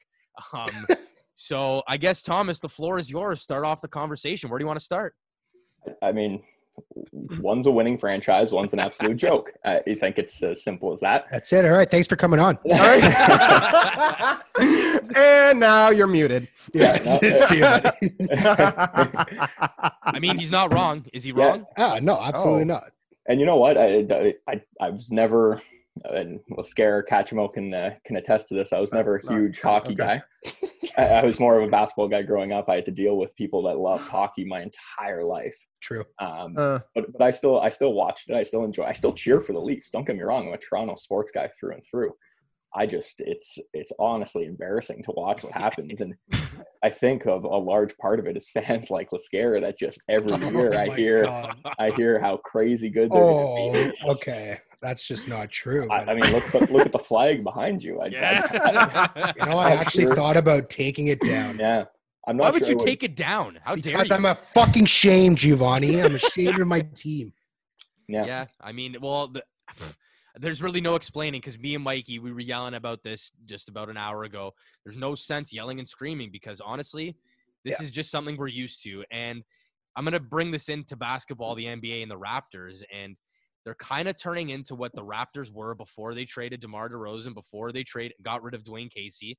Um, so I guess Thomas, the floor is yours. Start off the conversation. Where do you want to start? I mean, one's a winning franchise, one's an absolute joke. I think it's as simple as that. That's it. All right. Thanks for coming on. All right. and now you're muted. Yeah. no. see you, buddy. I mean, he's not wrong. Is he Yeah. wrong? ah, no, absolutely Oh. not. And you know what? I I, I was never, and Lascare Kachimo can uh, can attest to this. I was never That's a not- huge hockey okay. guy. I, I was more of a basketball guy growing up. I had to deal with people that loved hockey my entire life. True. Um, Uh, but but I still I still watched it. I still enjoy. I still cheer for the Leafs. Don't get me wrong. I'm a Toronto sports guy through and through. I just it's it's honestly embarrassing to watch what happens, and I think of a large part of it is fans like Lascara that just every year Oh I hear God. I hear how crazy good they're Oh, going to be. okay. That's just not true. I, I mean, look at the, look at the flag behind you. I, I- Yeah. you know, I I'm actually sure- thought about taking it down. yeah, I'm not. Why would sure you I take it down? How dare Because you? I'm a fucking shame, Giovanni. I'm ashamed of my team. Yeah. Yeah, I mean, well, the, there's really no explaining because me and Mikey, we were yelling about this just about an hour ago. There's no sense yelling and screaming because honestly, this is just something we're used to. And I'm gonna bring this into basketball, the NBA, and the Raptors, and they're kind of turning into what the Raptors were before they traded DeMar DeRozan, before they trade got rid of Dwane Casey.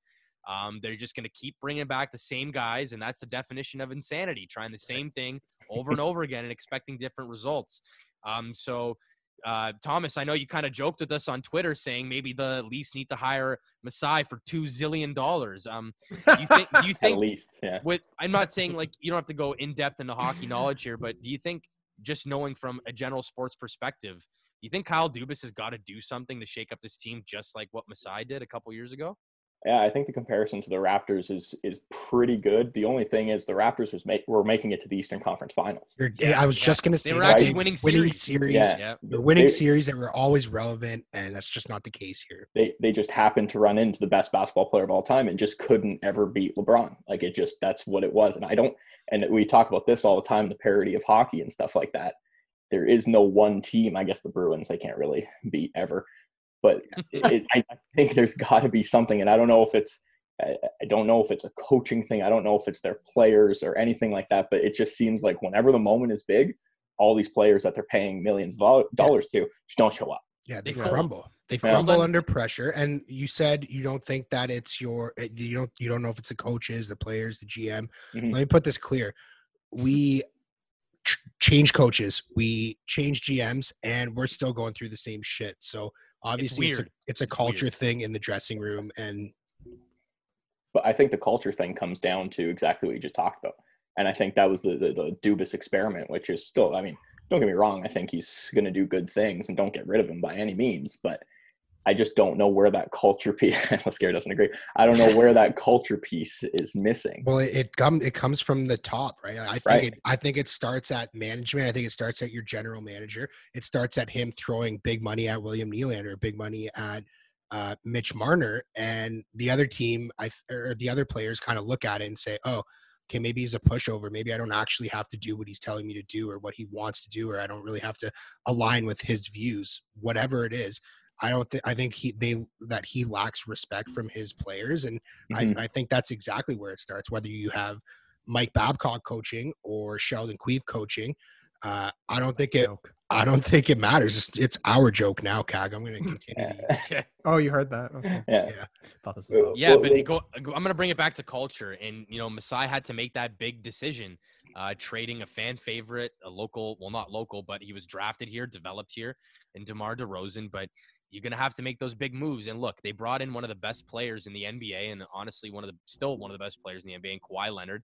Um, they're just going to keep bringing back the same guys, and that's the definition of insanity: trying the same thing over and over again and expecting different results. Um, so, uh, Thomas, I know you kind of joked with us on Twitter saying maybe the Leafs need to hire Masai for two zillion dollars. Um, do you think? Do you At least, yeah. With I'm not saying like you don't have to go in depth into hockey knowledge here, but do you think just knowing from a general sports perspective, you think Kyle Dubas has got to do something to shake up this team just like what Masai did a couple years ago? Yeah, I think the comparison to the Raptors is is pretty good. The only thing is the Raptors was make, were making it to the Eastern Conference Finals. You're, Yeah, I was yeah. just gonna say They were that. actually They- winning winning series. series. Yeah. Yeah. They're winning They- series that were always relevant, and that's just not the case here. They they just happened to run into the best basketball player of all time and just couldn't ever beat LeBron. Like it just that's what it was. And I don't. And we talk about this all the time, the parody of hockey and stuff like that. There is no one team. I guess the Bruins they can't really beat ever, but it, it, I I think there's got to be something. And I don't know if it's I I don't know if it's a coaching thing. I don't know if it's their players or anything like that. But it just seems like whenever the moment is big, all these players that they're paying millions of doll- dollars to just don't show up. Yeah, they They crumble. They Yeah. crumble Hold under pressure. And you said you don't think that it's your uh, you don't you don't know if it's the coaches, the players, the GM. Mhm. Let me put this clear: we ch- change coaches, we change GMs, and we're still going through the same shit. So obviously, it's, a, weird. it's a It's weird. culture thing in the dressing room, and But I think the culture thing comes down to exactly what you just talked about. And I think that was the, the, the Dubas experiment, which is still, I mean, don't get me wrong. I think he's going to do good things and don't get rid of him by any means. But I just don't know where that culture piece. Lascari doesn't agree. I don't know where that culture piece is missing. Well, it it, come, it comes from the top, right? I think Right. it. I think it starts at management. I think it starts at your general manager. It starts at him throwing big money at William Nylander, big money at uh, Mitch Marner, and the other team. I or the other players kind of look at it and say, "Oh, okay, maybe he's a pushover. Maybe I don't actually have to do what he's telling me to do or what he wants to do, or I don't really have to align with his views, whatever it is." I don't think I think he they that he lacks respect from his players, and Mhm. I, I think that's exactly where it starts. Whether you have Mike Babcock coaching or Sheldon Keefe coaching, uh, I don't think it. Joke. I don't think it matters. It's, it's our joke now, Cag. I'm going to continue. to- Oh, you heard that? Okay. yeah. Thought this was. Well. Yeah, well, but go, I'm going to bring it back to culture. And, you know, Masai had to make that big decision, uh, trading a fan favorite, a local, well, not local, but he was drafted here, developed here, and DeMar DeRozan. But you're going to have to make those big moves. And look, they brought in one of the best players in the NBA and honestly, one of the, still one of the best players in the NBA, in Kawhi Leonard.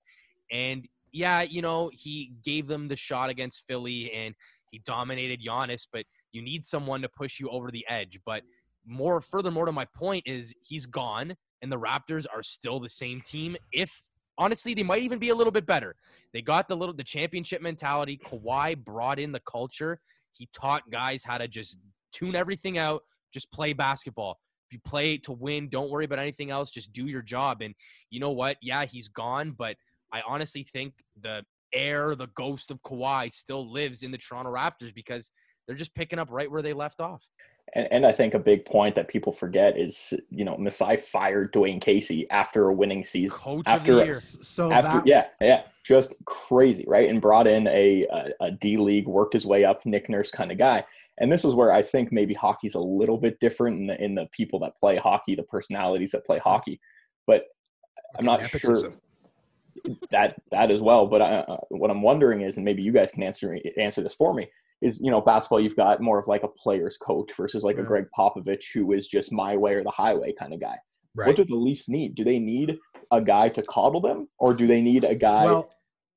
And yeah, you know, he gave them the shot against Philly and he dominated Giannis, but you need someone to push you over the edge. But more furthermore to my point is he's gone and the Raptors are still the same team. If honestly, they might even be a little bit better. They got the little the championship mentality. Kawhi brought in the culture. He taught guys how to just tune everything out, just play basketball. If you play to win, don't worry about anything else. Just do your job. And you know what? Yeah, he's gone, but I honestly think the air, the ghost of Kawhi still lives in the Toronto Raptors because they're just picking up right where they left off. And, and I think a big point that people forget is, you know, Masai fired Dwane Casey after a winning season. Coach After of a- the year. So after that, yeah yeah just crazy right and brought in a, a, a d league worked his way up nick nurse kind of guy and this is where i think maybe hockey's a little bit different in the in the people that play hockey the personalities that play hockey. But i'm not sure that that as well but I, uh, what i'm wondering is and maybe you guys can answer answer this for me is you know basketball you've got more of like a player's coach versus like a gregg popovich who is just my way or the highway kind of guy. What do the leafs need? Do they need a guy to coddle them or do they need a guy well,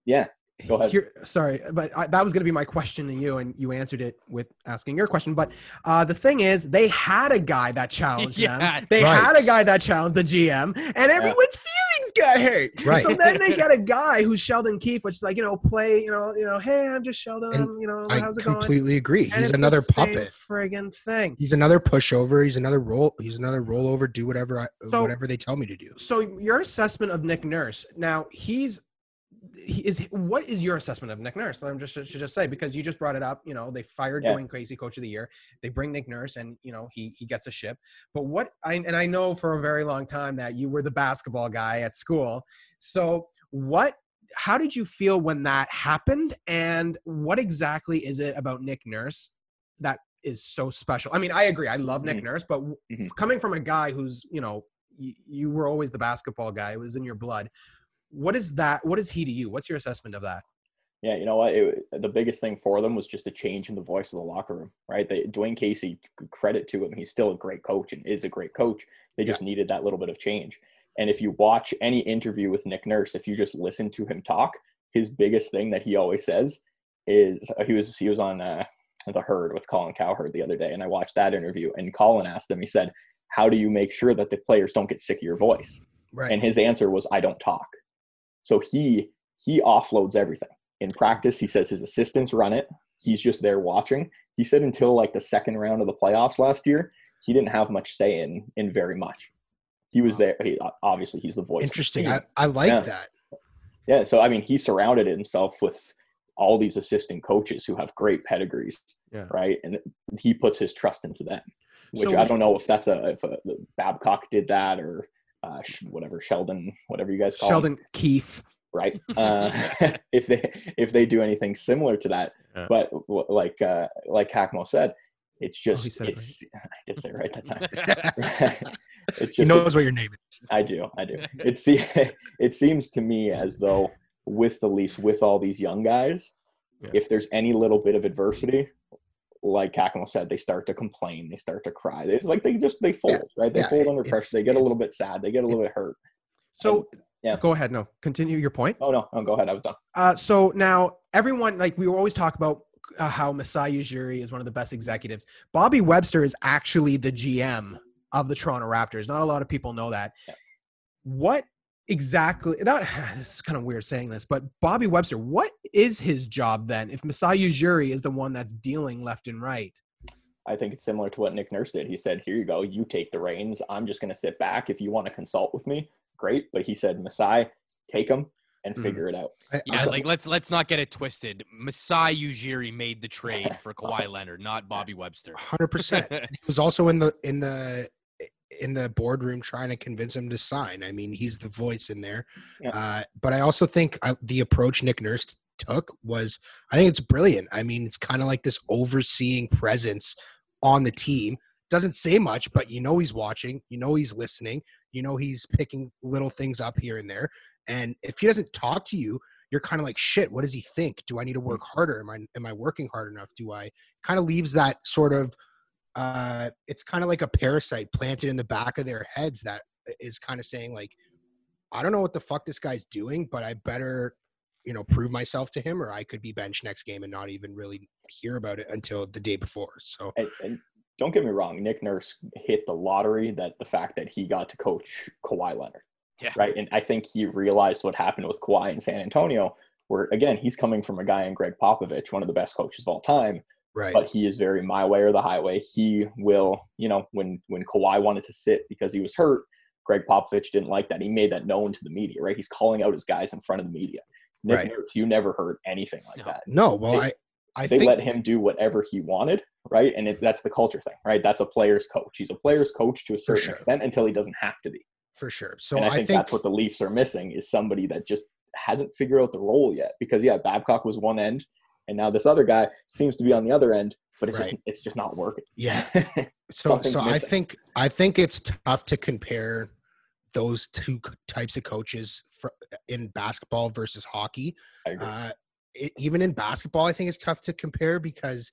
yeah Go ahead. Here, sorry, but I, that was going to be my question to you, and you answered it with asking your question. But uh, the thing is, they had a guy that challenged Yeah, them. They right. had a guy that challenged the GM, and everyone's feelings got hurt. Right. So then they get a guy who's Sheldon Keefe, which is like you know, play, you know, you know, hey, I'm just Sheldon. And you know, I how's it going? completely agree. And He's it's the another same puppet. Friggin' thing. He's another pushover. He's another roll. He's another rollover. Do whatever I, So- whatever they tell me to do. So your assessment of Nick Nurse now he's he is what is your assessment of Nick Nurse? I'm just should just say because you just brought it up. You know they fired Yeah. Dwayne Crazy Coach of the Year. They bring Nick Nurse and you know he he gets a ship. But what I and I know for a very long time that you were the basketball guy at school. So what? How did you feel when that happened? And what exactly is it about Nick Nurse that is so special? I mean, I agree. I love Nick Mhm. Nurse, but Mhm. coming from a guy who's you know you, you were always the basketball guy. It was in your blood. What is that? What is he to you? What's your assessment of that? Yeah, you know what? It, the biggest thing for them was just a change in the voice of the locker room, right? They, Dwane Casey, credit to him, he's still a great coach and is a great coach. They just needed that little bit of change. And if you watch any interview with Nick Nurse, if you just listen to him talk, his biggest thing that he always says is uh, he was he was on uh, the herd with Colin Cowherd the other day, and I watched that interview. And Colin asked him, he said, "How do you make sure that the players don't get sick of your voice?" Right. and his answer was i don't talk so he he offloads everything in practice he says his assistants run it he's just there watching he said until like the second round of the playoffs last year he didn't have much say in in very much he was there he, obviously he's the voice of the Interesting. I, I like Yeah. that. yeah so i mean he surrounded himself with all these assistant coaches who have great pedigrees Yeah. right and he puts his trust into them which So- i don't know if that's a if a, babcock did that or uh, whatever sheldon whatever you guys call him Sheldon Keefe. right? Uh, if they if they do anything similar to that, Yeah. but w- like uh, like Hackmo said, it's Oh, he just it it's I did say it right that time. it's He just knows what your name is. I do I do. It se- it seems to me as though with the Leafs with all these young guys, Yeah. if there's any little bit of adversity. Like Hackmo said, they start to complain. They start to cry. It's like they just they fold, right? They Yeah, fold under it's- pressure. They get a little bit sad. They get a little bit hurt. So yeah. go ahead. No, continue your point. Oh no, no, go ahead. I was done. Uh, so now everyone, like we always talk about uh, how Masai Ujiri is one of the best executives. Bobby Webster is actually the GM of the Toronto Raptors. Not a lot of people know that. Yeah. What exactly? Not this is kind of weird saying this, but Bobby Webster, what is his job then? If Masai Ujiri is the one that's dealing left and right, I think it's similar to what Nick Nurse did. He said, "Here you go. You take the reins. I'm just going to sit back. If you want to consult with me, great." But he said, "Masai, take them and Mhm. figure it out." Yeah, I- like let's let's not get it twisted. Masai Ujiri made the trade for Kawhi Leonard, not Bobby Webster. hundred percent. He was also in the in the in the boardroom trying to convince him to sign. I mean, he's the voice in there. Yeah. Uh, but I also think uh, the approach Nick Nurse took was, I think it's brilliant. I mean, it's kind of like this overseeing presence on the team. Doesn't say much, but you know he's watching. You know he's listening. You know he's picking little things up here and there. And if he doesn't talk to you, you're kind of like, shit. What does he think? Do I need to work harder? Am I am I working hard enough? Do I kind of leaves that sort of uh, it's kind of like a parasite planted in the back of their heads that is kind of saying like, I don't know what the fuck this guy's doing, but I better, you know, prove myself to him, or I could be benched next game and not even really hear about it until the day before. So And, and don't get me wrong, Nick Nurse hit the lottery that the fact that he got to coach Kawhi Leonard. Yeah. Right. And I think he realized what happened with Kawhi in San Antonio, where again, he's coming from a guy in Gregg Popovich, one of the best coaches of all time, right, but he is very my way or the highway. He will, you know, when when Kawhi wanted to sit because he was hurt, Gregg Popovich didn't like that. He made that known to the media, right? He's calling out his guys in front of the media. Nick Right. Nurse, you never heard anything like No. that no, well, They- I I they think let him do whatever he wanted, right? And it, that's the culture thing, right? That's a player's coach. He's a player's coach to a certain sure. extent until he doesn't have to be. for sure. So and I I think, think, that's what the Leafs are missing is somebody that just hasn't figured out the role yet. Because yeah, Babcock was one end, and now this other guy seems to be on the other end, but it's just it's just not working. yeah. So so I think I think it's tough to compare those two types of coaches for, in basketball versus hockey. Uh, it, even in basketball, I think it's tough to compare because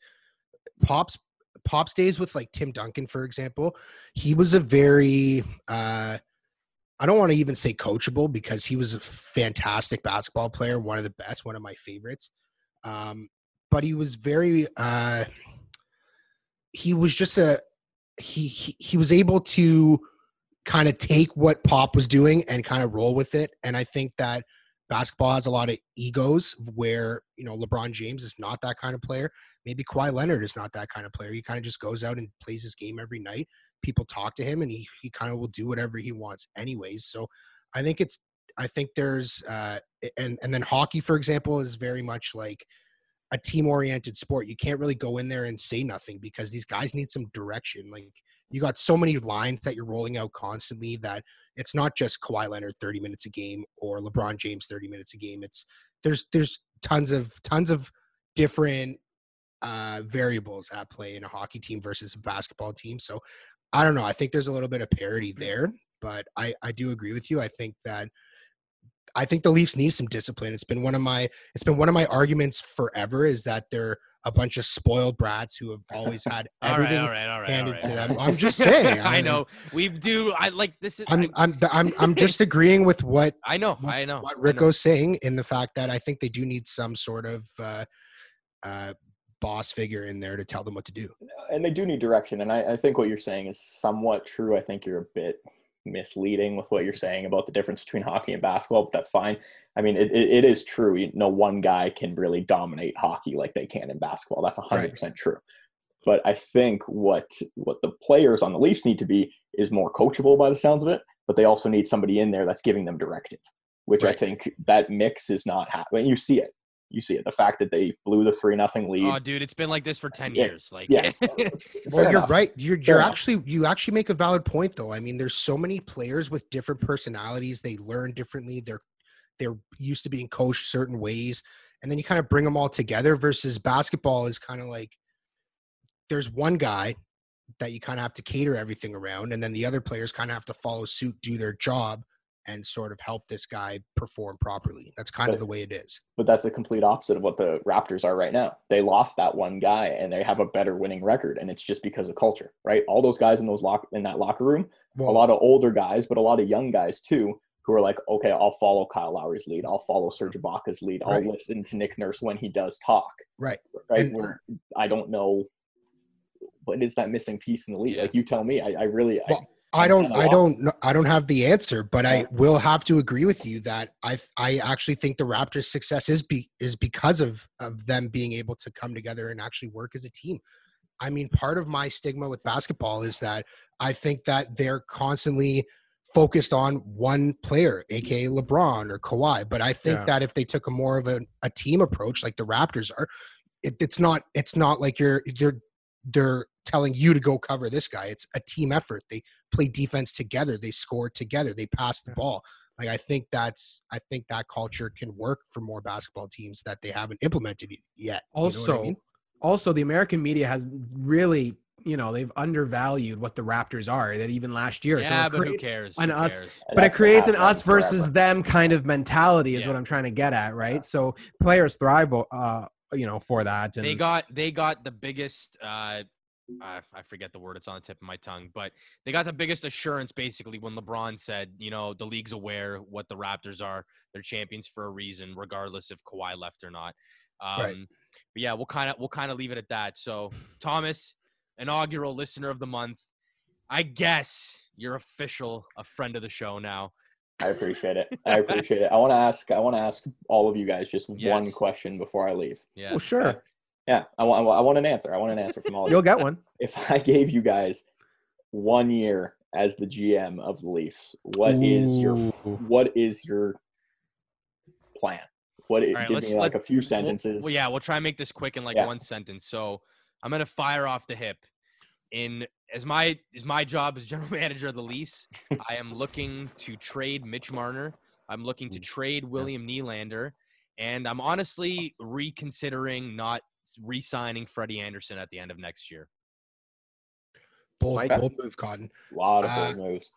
Pops Pops days with like Tim Duncan, for example, he was a very uh, I don't want to even say coachable because he was a fantastic basketball player, one of the best, one of my favorites. Um, but he was very uh, he was just a he, he he was able to kind of take what Pop was doing and kind of roll with it. And I think that basketball has a lot of egos where, you know, LeBron James is not that kind of player. Maybe Kawhi Leonard is not that kind of player. He kind of just goes out and plays his game every night. People talk to him and he, he kind of will do whatever he wants anyways. So I think it's, I think there's, uh, and, and then hockey, for example, is very much like a team oriented sport. You can't really go in there and say nothing because these guys need some direction. Like, you got so many lines that you're rolling out constantly that it's not just Kawhi Leonard 30 minutes a game or LeBron James 30 minutes a game. It's there's there's tons of tons of different uh, variables at play in a hockey team versus a basketball team. So I don't know. I think there's a little bit of parity there, but I I do agree with you. I think that I think the Leafs need some discipline. It's been one of my it's been one of my arguments forever is that they're a bunch of spoiled brats who have always had everything all right, all right. all handed right. to them. I'm just saying. I know we do. I like this. Is, I'm I'm I'm I'm just agreeing with what I know. what- I know. what Rico's saying in the fact that I think they do need some sort of uh, uh, boss figure in there to tell them what to do. and they do need direction. And I, I think what you're saying is somewhat true. I think you're a bit misleading with what you're saying about the difference between hockey and basketball, but that's fine. I mean, it, it, it is true. You know, one guy can really dominate hockey like they can in basketball. That's 100% true. But I think what what the players on the Leafs need to be is more coachable by the sounds of it, but they also need somebody in there that's giving them directive, which I think that mix is not happening. You see it. You see it. The fact that they blew the 3 nothing lead. Oh, dude, it's been like this for ten Yeah, years. Like, yeah. Well, you're enough. right. You're you're enough. actually you actually make a valid point though. I mean, there's so many players with different personalities. They learn differently. They're they're used to being coached certain ways, and then you kind of bring them all together. Versus basketball is kind of like there's one guy that you kind of have to cater everything around, and then the other players kind of have to follow suit, do their job, and sort of help this guy perform properly. That's kind of the way it is. but that's the complete opposite of what the Raptors are right now. They lost that one guy and they have a better winning record and it's just because of culture, right? All those guys in those lock in that locker room, Well, a lot of older guys, but a lot of young guys too, who are like, okay, I'll follow Kyle Lowry's lead. I'll follow Serge Ibaka's lead. I'll Right. listen to Nick Nurse when he does talk. Right. Right. And- Where I don't know what is that missing piece in the league. Like you tell me. I, I really. Well, I, don't I don't I don't have the answer, but I will have to agree with you that I I actually think the Raptors success is be is because of of them being able to come together and actually work as a team. I mean, part of my stigma with basketball is that I think that they're constantly focused on one player, aka LeBron or Kawhi. But I think Yeah. that if they took a more of a, a team approach like the Raptors are, it, it's not it's not like you're you're they're telling you to go cover this guy. It's a team effort. They play defense together. They score together. They pass the ball. Like I think that's I think that culture can work for more basketball teams that they haven't implemented y- yet. You know I Also, mean? also the American media has really, you know, they've undervalued what the Raptors are. That even last year, Yeah, it but who create- cares? and Who us- cares? But it creates an happened us versus forever. them kind of mentality is Yeah. what I'm trying to get at, right? So players thrive, uh, you know, for that. And They got they got the biggest uh I I forget the word it's on the tip of my tongue, but they got the biggest assurance basically when LeBron said, you know, the league's aware what the Raptors are. They're champions for a reason, regardless if Kawhi left or not. Um, Right. But yeah, we'll kind of we'll kind of leave it at that. So Thomas, inaugural listener of the month, I guess you're official a friend of the show now. I appreciate it. I appreciate it. I want to ask. I want to ask all of you guys just one question before I leave. Yeah. well, sure, Yeah, I want. I want an answer. I want an answer from all of you. you'll get one. if I gave you guys one year as the GM of the Leafs, what is your Ooh. what is your plan? What All right, give let's- me like a let's- few We'll- sentences. Well, yeah, we'll try and make this quick in like Yeah. one sentence. So I'm gonna fire off the hip. In as my as my job as general manager of the Leafs, I am looking to trade Mitch Marner. I'm looking to mm. trade William Nylander, and I'm honestly reconsidering not re-signing Freddie Andersen at the end of next year. bold, Mike? bold move, Cotton. A lot of Uh, bold moves.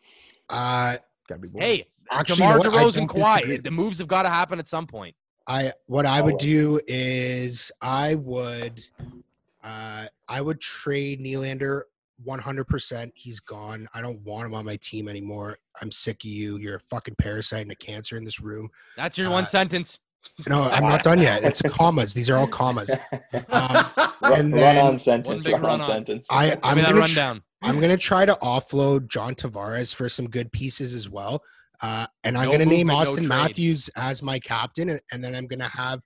Uh, Gotta be bold. Hey, Actually, you DeMar know DeRozan, don't Kawhi, the moves have got to happen at some point. I what I would do is I would uh I would trade Nylander 100%. He's gone. I don't want him on my team anymore. I'm sick of you. You're a fucking parasite and a cancer in this room. That's your Uh, one sentence. No, I'm not done yet. It's commas. These are all commas. Um, run, and run then- on sentence. One big Run, run on on. sentence. I, I'm gonna tr- rundown. I'm gonna try to offload John Tavares for some good pieces as well. Uh, and I'm No gonna name movement, no Auston. Matthews as my captain, and, and then I'm gonna have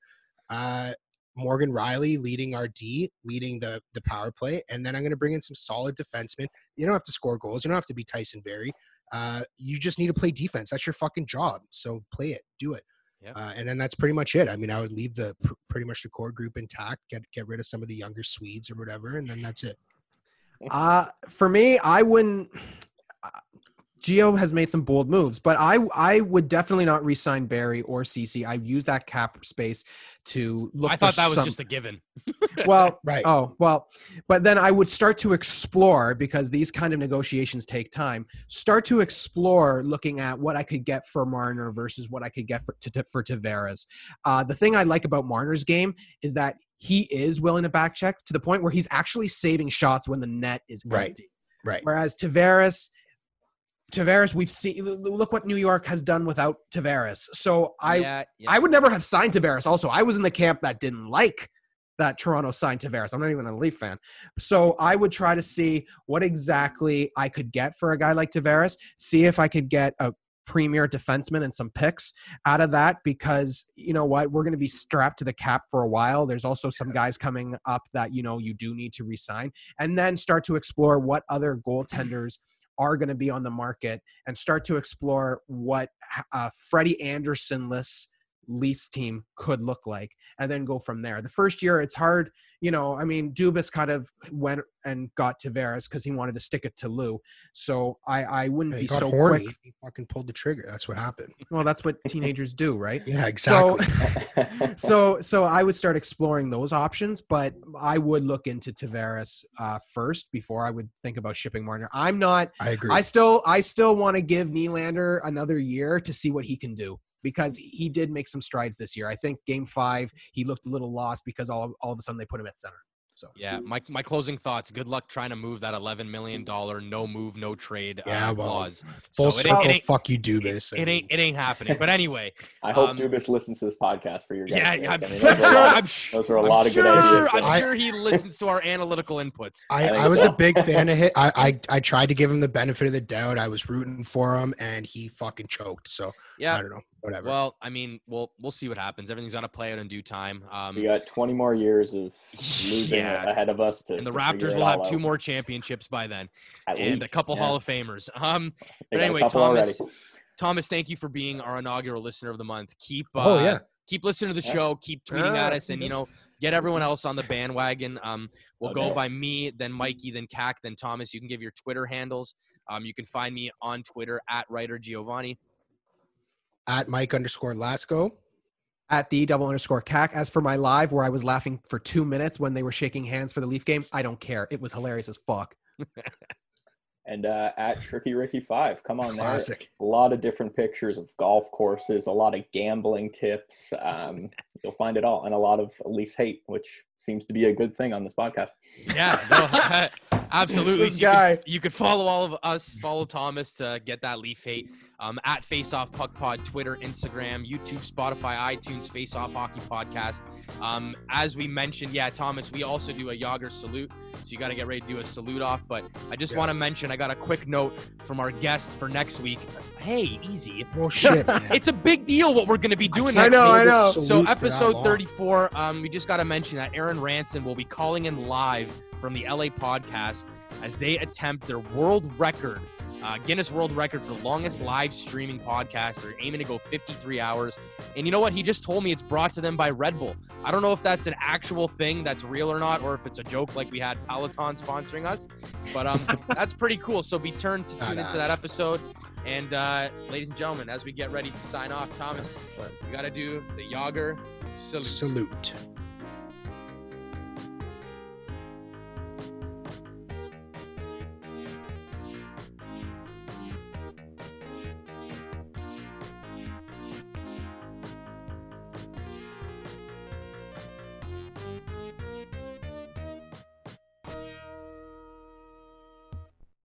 uh, Morgan Rielly leading our D, leading the the power play, and then I'm gonna bring in some solid defensemen. You don't have to score goals. You don't have to be Tyson Barrie. Uh, you just need to play defense. That's your fucking job. So play it, do it. Yep. Uh, and then that's pretty much it. I mean, I would leave the pr- pretty much the core group intact, get get rid of some of the younger Swedes or whatever, and then that's it. Uh, for me, I wouldn't. Geo has made some bold moves, but I I would definitely not re-sign Barrie or Ceci. I use that cap space to look. I for thought that was some- just a given. well, Right. Oh well, but then I would start to explore because these kind of negotiations take time. Start to explore looking at what I could get for Marner versus what I could get for to, for Tavares. Uh, the thing I like about Marner's game is that he is willing to back check to the point where he's actually saving shots when the net is empty. Right. Right. Whereas Tavares, Tavares, we've seen. Look what New York has done without Tavares. So I, yeah, yeah. I would never have signed Tavares. Also, I was in the camp that didn't like that Toronto signed Tavares. I'm not even a Leaf fan. So I would try to see what exactly I could get for a guy like Tavares, see if I could get a premier defenseman and some picks out of that because you know what we're going to be strapped to the cap for a while there's also some guys coming up that you know you do need to resign and then start to explore what other goaltenders are going to be on the market and start to explore what a uh, Freddie Andersen-less Leafs team could look like, and then go from there. The first year, it's hard. You know, I mean, Dubas kind of went and got Tavares because he wanted to stick it to Lou. So I, I wouldn't He be got so horny. quick. He fucking pulled the trigger. That's what happened. Well, that's what teenagers do, right? Yeah, So, exactly. so, so I would start exploring those options, but I would look into Tavares uh, first before I would think about shipping Marner. I'm not I agree. I still I still want to give Nylander another year to see what he can do because he did make some strides this year. I think game five he looked a little lost because all all of a sudden they put him at center. So Yeah, my my closing thoughts. Good luck trying to move that eleven million dollar no move, no trade uh, Yeah, well, clause. Full So circle. it ain't- fuck you, It, Dubas. it ain't it ain't happening. But anyway, I hope Um, Dubas listens to this podcast for your guys' yeah, sake. I'm, I mean, I'm those, sure. a lot I'm of, sure. those were a I'm of sure, good ideas. I'm but- sure he listens to our analytical inputs. I I, I was a big fan of him. I, I I tried to give him the benefit of the doubt. I was rooting for him, and he fucking choked. So Yeah. I don't know. Whatever. Well, I mean, we'll we'll see what happens. Everything's gonna play out in due time. Um, we got 20 more years of losing Yeah. ahead of us to and the to Raptors will have all two more championships by then, At and a couple yeah. Hall of Famers. Um, They but anyway, couple already. Thomas, Thomas, thank you for being our inaugural listener of the month. Keep uh, oh yeah. keep listening to the Yeah. show. Keep tweeting at us, and you know, get everyone else on the bandwagon. Um, we'll go by me, then Mikey, then Cac, then Thomas. You can give your Twitter handles. Um, you can find me on Twitter at writer Giovanni. At Mike underscore Lasco. at the double underscore cac. As for my live, where I was laughing for two minutes when they were shaking hands for the Leaf game, I don't care. It was hilarious as fuck. And uh, at Tricky Ricky 5. Come on there. Classic. a lot of different pictures of golf courses, a lot of gambling tips. Um, you'll find it all, and a lot of Leafs hate, which seems to be a good thing on this podcast. Yeah, no, absolutely. This you guy. Could, you could follow all of us. Follow Thomas to get that Leaf hate. Um, at Face Off Puck Pod, Twitter, Instagram, YouTube, Spotify, iTunes, Face Off Hockey Podcast. Um, as we mentioned, yeah, Thomas, we also do a Yager salute, so you got to get ready to do a salute off. But I just Yeah. want to mention, I got a quick note from our guest for next week. Hey, easy. Well, shit. It's a big deal what we're going to be doing. I next know, week. I know. So episode 34, um, we just got to mention that Aaron Ranson will be calling in live from the LA podcast as they attempt their world record, uh, Guinness World Record for longest live streaming podcast. They're aiming to go 53 hours. And you know what? He just told me it's brought to them by Red Bull. I don't know if that's an actual thing that's real or not, or if it's a joke like we had Peloton sponsoring us. But um, that's pretty cool. So be turned to tune into that episode. And uh, ladies and gentlemen, as we get ready to sign off, Thomas, we got to do the Yager salute. Salute.